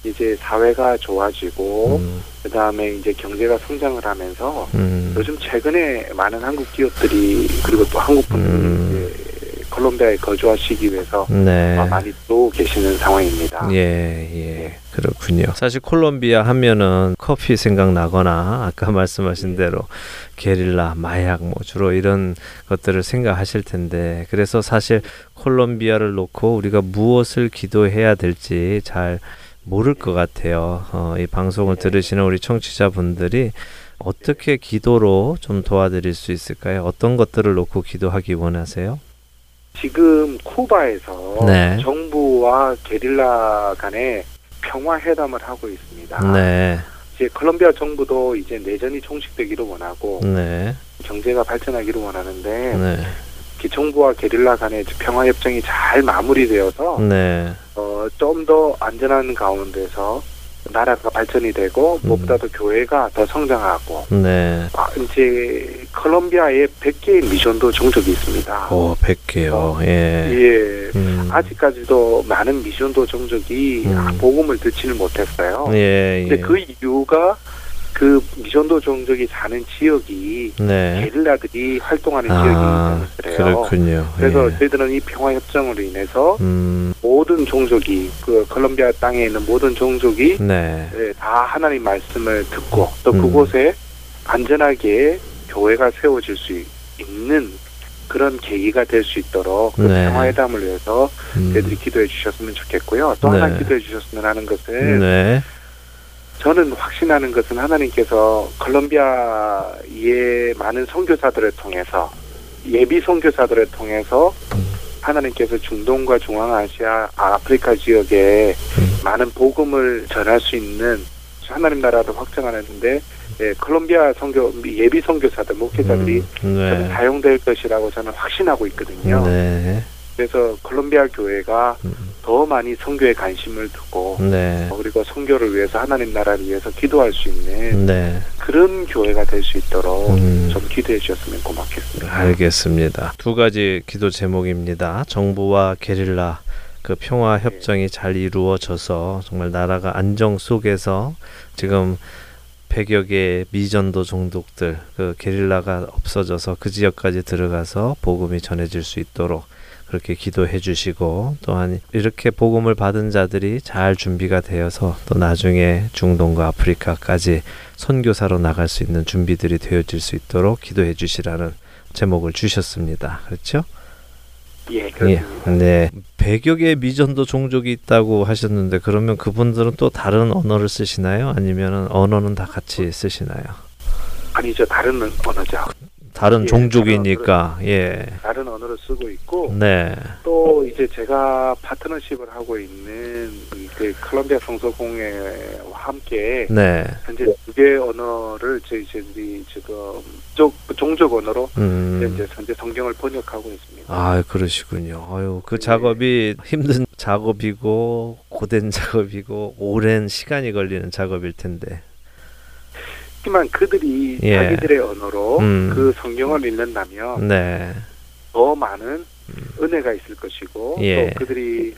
이제 사회가 좋아지고 음, 그 다음에 이제 경제가 성장을 하면서 음, 요즘 최근에 많은 한국 기업들이 그리고 또 한국 분들이 음. 콜롬비아에 거주하시기 위해서 네. 아, 많이 또 계시는 상황입니다. 예, 예. 그렇군요. 사실 콜롬비아 하면은 커피 생각나거나 아까 말씀하신 대로 게릴라, 마약 뭐 주로 이런 것들을 생각하실 텐데 그래서 사실 콜롬비아를 놓고 우리가 무엇을 기도해야 될지 잘 모를 것 같아요. 어, 이 방송을 들으시는 우리 청취자분들이 어떻게 기도로 좀 도와드릴 수 있을까요? 어떤 것들을 놓고 기도하기 원하세요? 지금 쿠바에서 네. 정부와 게릴라 간에 평화 회담을 하고 있습니다. 네, 이제 콜롬비아 정부도 이제 내전이 종식되기를 원하고 네, 경제가 발전하기를 원하는데 네, 기총부와 게릴라 간의 평화 협정이 잘 마무리되어서 네. 어, 좀 더 안전한 가운데서 나라가 발전이 되고 음. 무엇보다도 교회가 더 성장하고 네. 아, 이제 콜롬비아에 100개의 미션도 종족이 있습니다. 오, 100개요. 예. 예. 음. 아직까지도 많은 미션도 종족이 음. 아, 복음을 듣지를 못했어요. 예, 예. 근데 그 이유가 그 미션도 종족이 사는 지역이 네. 게릴라들이 활동하는 아, 지역이기 때문에 그래요. 그렇군요. 그래서 예. 저희들은 이 평화 협정으로 인해서 음, 모든 종족이 그 콜롬비아 땅에 있는 모든 종족이 네. 예, 다 하나님 말씀을 듣고 또 음. 그곳에 안전하게 교회가 세워질 수 있는 그런 계기가 될 수 있도록 그 네. 평화회담을 위해서 음, 저희들이 기도해 주셨으면 좋겠고요. 또 하나 네. 기도해 주셨으면 하는 것은 네. 저는 확신하는 것은 하나님께서 콜롬비아의 많은 선교사들을 통해서 예비 선교사들을 통해서 음. 하나님께서 중동과 중앙아시아, 아프리카 지역에 음. 많은 복음을 전할 수 있는 하나님 나라를 확장하는데 예, 콜롬비아 선교 예비 선교사들 목회자들이 음, 네. 사용될 것이라고 저는 확신하고 있거든요. 네. 그래서 콜롬비아 교회가 음. 더 많이 선교에 관심을 두고 네. 그리고 선교를 위해서 하나님 나라를 위해서 기도할 수 있는 네. 그런 교회가 될 수 있도록 음. 좀 기도해 주셨으면 고맙겠습니다. 알겠습니다. 두 가지 기도 제목입니다. 정부와 게릴라 그 평화 협정이 잘 이루어져서 정말 나라가 안정 속에서 지금 100여 개의 미전도 종족들 그 게릴라가 없어져서 그 지역까지 들어가서 복음이 전해질 수 있도록 그렇게 기도해 주시고 또한 이렇게 복음을 받은 자들이 잘 준비가 되어서 또 나중에 중동과 아프리카까지 선교사로 나갈 수 있는 준비들이 되어질 수 있도록 기도해 주시라는 제목을 주셨습니다. 그렇죠? 예, 예. 그렇습니다. 네. 100여 개의 미전도 종족이 있다고 하셨는데 그러면 그분들은 또 다른 언어를 쓰시나요? 아니면 언어는 다 같이 쓰시나요? 아니죠, 다른 언어죠. 다른 예, 종족이니까. 예. 다른 언어를 쓰고 있고 네. 또 이제 제가 파트너십을 하고 있는 그 콜롬비아 성서공회와 함께 네. 현재 두 개의 언어를 저희 저희들이 지금 쪽 종족 언어로 음. 현재 현재 성경을 번역하고 있습니다. 아, 그러시군요. 아유, 그 네. 작업이 힘든 작업이고 고된 작업이고 오랜 시간이 걸리는 작업일 텐데. 하지만 그들이 예. 자기들의 언어로 음. 그 성경을 읽는다면 네. 더 많은 은혜가 있을 것이고 예. 또 그들이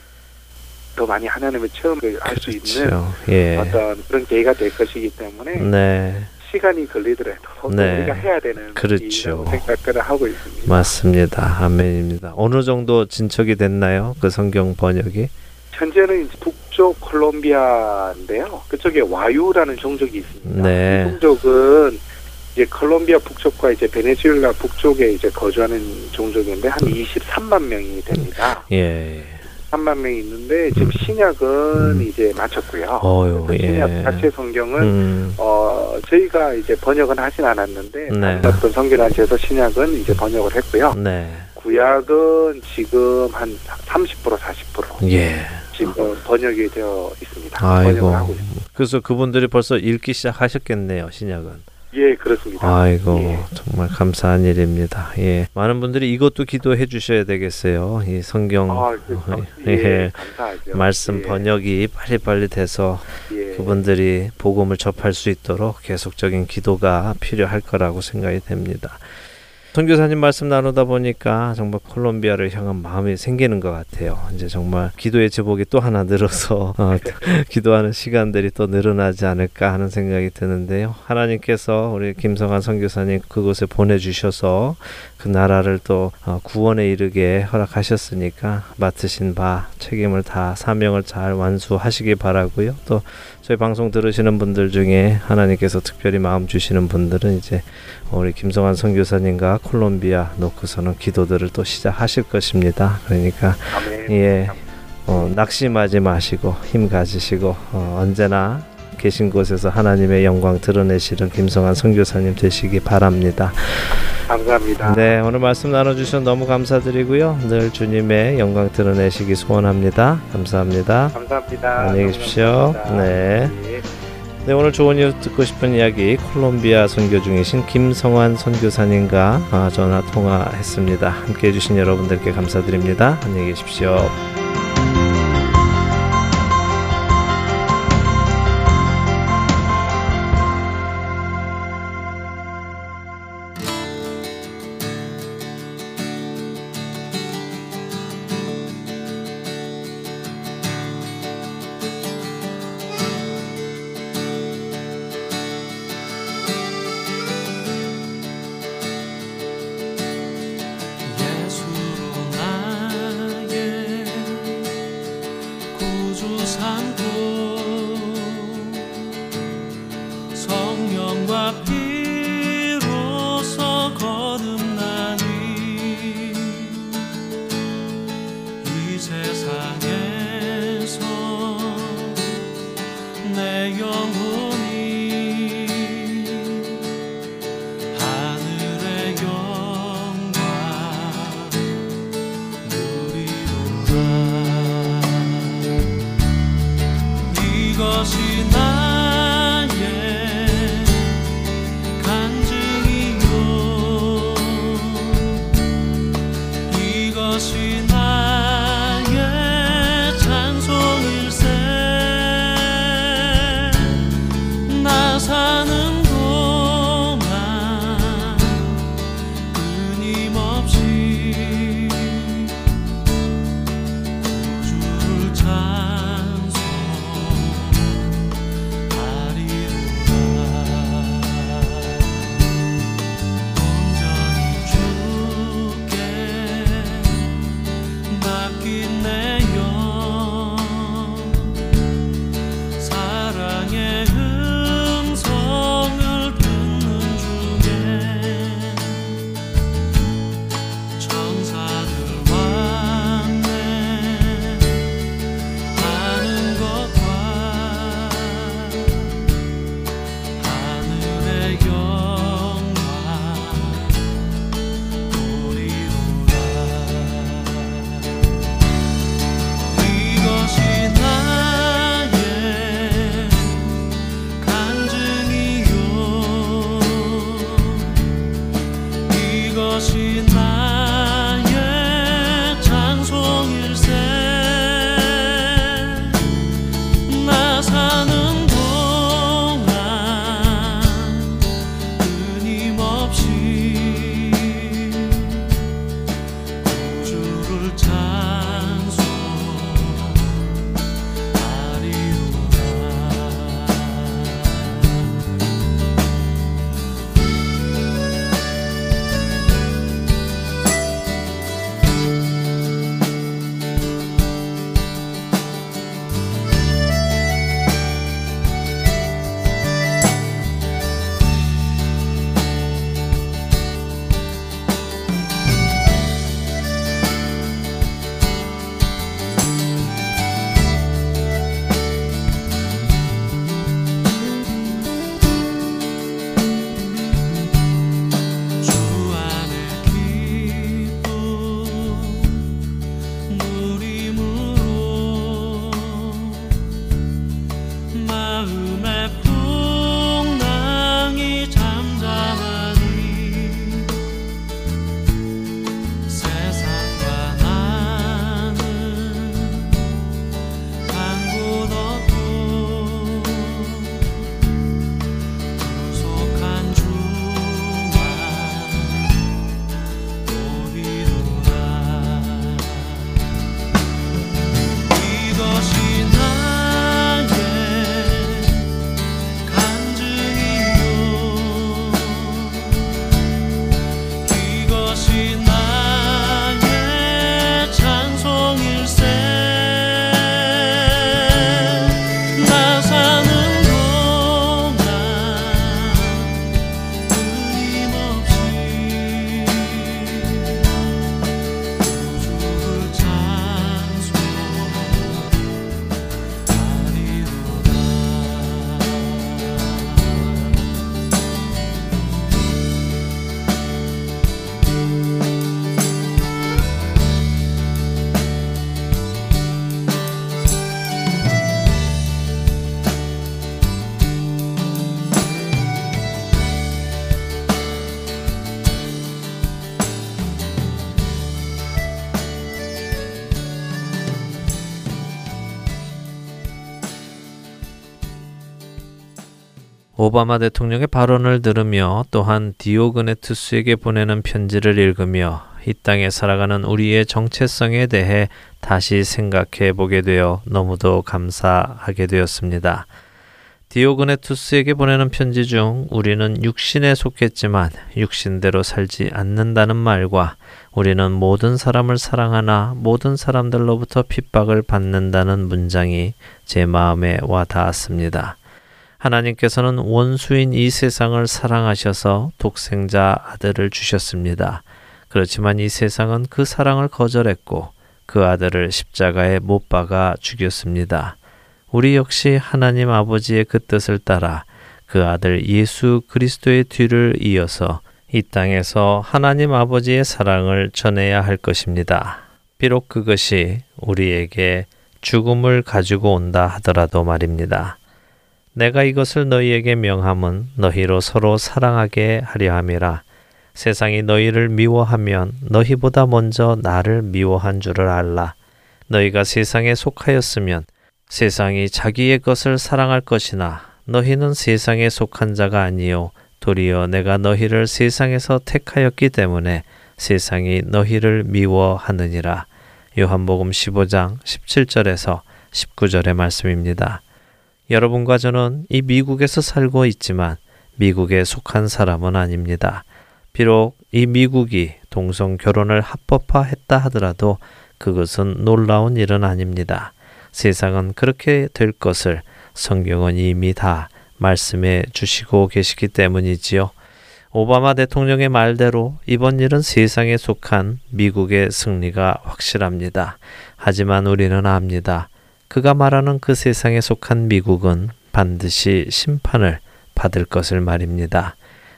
더 많이 하나님의 체험을 할 수 있는 그렇죠. 예. 어떤 그런 계기가 될 것이기 때문에 네. 시간이 걸리더라도 또 네. 우리가 해야 되는 그렇죠. 생각을 하고 있습니다. 맞습니다. 아멘입니다. 어느 정도 진척이 됐나요? 그 성경 번역이? 현재는 이제 북쪽 콜롬비아인데요. 그쪽에 와유라는 종족이 있습니다. 네. 이 종족은 이제 콜롬비아 북쪽과 이제 베네수엘라 북쪽에 이제 거주하는 종족인데 한 23만 명이 됩니다. 예. 3만 명이 있는데 지금 음. 신약은 음. 이제 마쳤고요. 그래서 예. 신약 자체 성경은 음. 어 저희가 이제 번역은 하진 않았는데 네. 어떤 성경단체에서 신약은 이제 번역을 했고요. 네. 구약은 지금 한 30% 40% 예. 지금 번역이 되어 있습니다. 아이고. 번역을 하고 있습니다. 그래서 그분들이 벌써 읽기 시작하셨겠네요, 신약은. 예, 그렇습니다. 아이고 예. 정말 감사한 일입니다. 예, 많은 분들이 이것도 기도해 주셔야 되겠어요. 이 성경 아, 그, 어, 예, 예, 감사하죠. 말씀 예, 번역이 빨리빨리 돼서 예. 그분들이 복음을 접할 수 있도록 계속적인 기도가 필요할 거라고 생각이 됩니다. 선교사님 말씀 나누다 보니까 정말 콜롬비아를 향한 마음이 생기는 것 같아요. 이제 정말 기도의 제복이 또 하나 늘어서 어, 기도하는 시간들이 또 늘어나지 않을까 하는 생각이 드는데요. 하나님께서 우리 김성환 선교사님 그곳에 보내주셔서 그 나라를 또 어, 구원에 이르게 허락하셨으니까 맡으신 바 책임을 다 사명을 잘 완수하시기 바라고요. 또 저희 방송 들으시는 분들 중에 하나님께서 특별히 마음 주시는 분들은 이제 우리 김성환 선교사님과 콜롬비아 놓고서는 기도들을 또 시작하실 것입니다. 그러니까. 예, 어, 낙심하지 마시고 힘 가지시고 어, 언제나 계신 곳에서 하나님의 영광 드러내시는 김성환 선교사님 되시기 바랍니다. 감사합니다. 네, 오늘 말씀 나눠주셔서 너무 감사드리고요. 늘 주님의 영광 드러내시기 소원합니다. 감사합니다. 감사합니다. 안녕히 계십시오. 감사합니다. 네. 예. 네, 오늘 좋은 이유 듣고 싶은 이야기 콜롬비아 선교 중이신 김성환 선교사님과 아, 전화 통화했습니다. 함께 해주신 여러분들께 감사드립니다. 안녕히 계십시오. 오바마 대통령의 발언을 들으며 또한 디오그네투스에게 보내는 편지를 읽으며 이 땅에 살아가는 우리의 정체성에 대해 다시 생각해 보게 되어 너무도 감사하게 되었습니다. 디오그네투스에게 보내는 편지 중 우리는 육신에 속했지만 육신대로 살지 않는다는 말과 우리는 모든 사람을 사랑하나 모든 사람들로부터 핍박을 받는다는 문장이 제 마음에 와 닿았습니다. 하나님께서는 원수인 이 세상을 사랑하셔서 독생자 아들을 주셨습니다. 그렇지만 이 세상은 그 사랑을 거절했고 그 아들을 십자가에 못 박아 죽였습니다. 우리 역시 하나님 아버지의 그 뜻을 따라 그 아들 예수 그리스도의 뒤를 이어서 이 땅에서 하나님 아버지의 사랑을 전해야 할 것입니다. 비록 그것이 우리에게 죽음을 가지고 온다 하더라도 말입니다. 내가 이것을 너희에게 명함은 너희로 서로 사랑하게 하려 함이라. 세상이 너희를 미워하면 너희보다 먼저 나를 미워한 줄을 알라. 너희가 세상에 속하였으면 세상이 자기의 것을 사랑할 것이나 너희는 세상에 속한 자가 아니요 도리어 내가 너희를 세상에서 택하였기 때문에 세상이 너희를 미워하느니라. 요한복음 15장 17절에서 19절의 말씀입니다. 여러분과 저는 이 미국에서 살고 있지만 미국에 속한 사람은 아닙니다. 비록 이 미국이 동성 결혼을 합법화했다 하더라도 그것은 놀라운 일은 아닙니다. 세상은 그렇게 될 것을 성경은 이미 다 말씀해 주시고 계시기 때문이지요. 오바마 대통령의 말대로 이번 일은 세상에 속한 미국의 승리가 확실합니다. 하지만 우리는 압니다. 그가 말하는 그 세상에 속한 미국은 반드시 심판을 받을 것을 말입니다.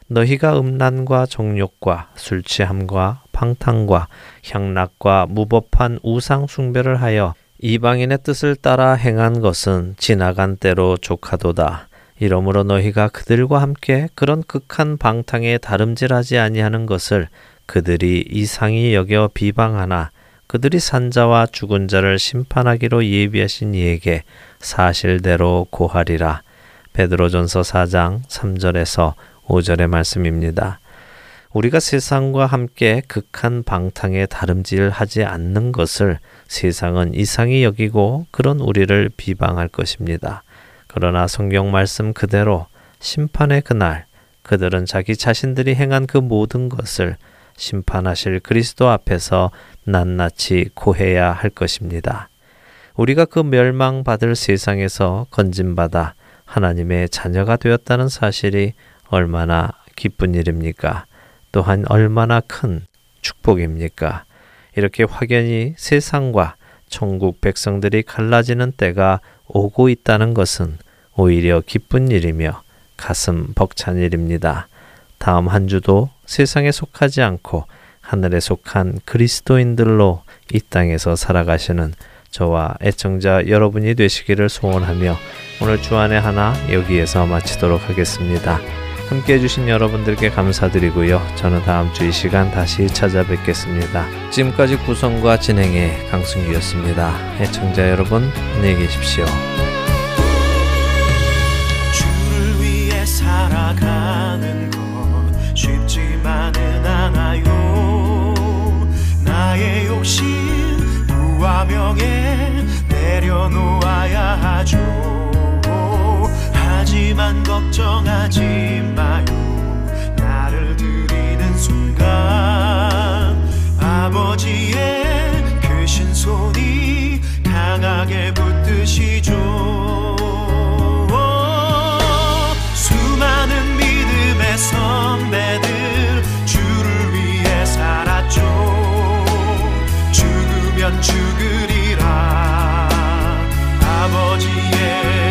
너희가 음란과 정욕과 술 취함과 방탕과 향락과 무법한 우상 숭배를 하여 이방인의 뜻을 따라 행한 것은 지나간 때로 조카도다. 이러므로 너희가 그들과 함께 그런 극한 방탕에 다름질하지 아니하는 것을 그들이 이상히 여겨 비방하나 그들이 산 자와 죽은 자를 심판하기로 예비하신 이에게 사실대로 고하리라. 베드로전서 4장 3절에서 5절의 말씀입니다. 우리가 세상과 함께 극한 방탕에 다름질하지 않는 것을 세상은 이상히 여기고 그런 우리를 비방할 것입니다. 그러나 성경 말씀 그대로 심판의 그날 그들은 자기 자신들이 행한 그 모든 것을 심판하실 그리스도 앞에서 낱낱이 고해야 할 것입니다. 우리가 그 멸망받을 세상에서 건진받아 하나님의 자녀가 되었다는 사실이 얼마나 기쁜 일입니까? 또한 얼마나 큰 축복입니까? 이렇게 확연히 세상과 천국 백성들이 갈라지는 때가 오고 있다는 것은 오히려 기쁜 일이며 가슴 벅찬 일입니다. 다음 한 주도 세상에 속하지 않고 하늘에 속한 그리스도인들로 이 땅에서 살아가시는 저와 애청자 여러분이 되시기를 소원하며 오늘 주안의 하나 여기에서 마치도록 하겠습니다. 함께 해주신 여러분들께 감사드리고요. 저는 다음 주 이 시간 다시 찾아뵙겠습니다. 지금까지 구성과 진행의 강승규였습니다. 애청자 여러분, 안녕히 계십시오. 주를 위해 살아가는 것 쉽지만은 않아요 나의 욕심 부와 명예 내려놓아야 하죠. 하지만 걱정하지 마요. 나를 드리는 순간 아버지의 그 신손이 강하게 붙드시죠. 수많은 믿음의 선배들 주를 위해 살았죠 죽으리라. 아버지의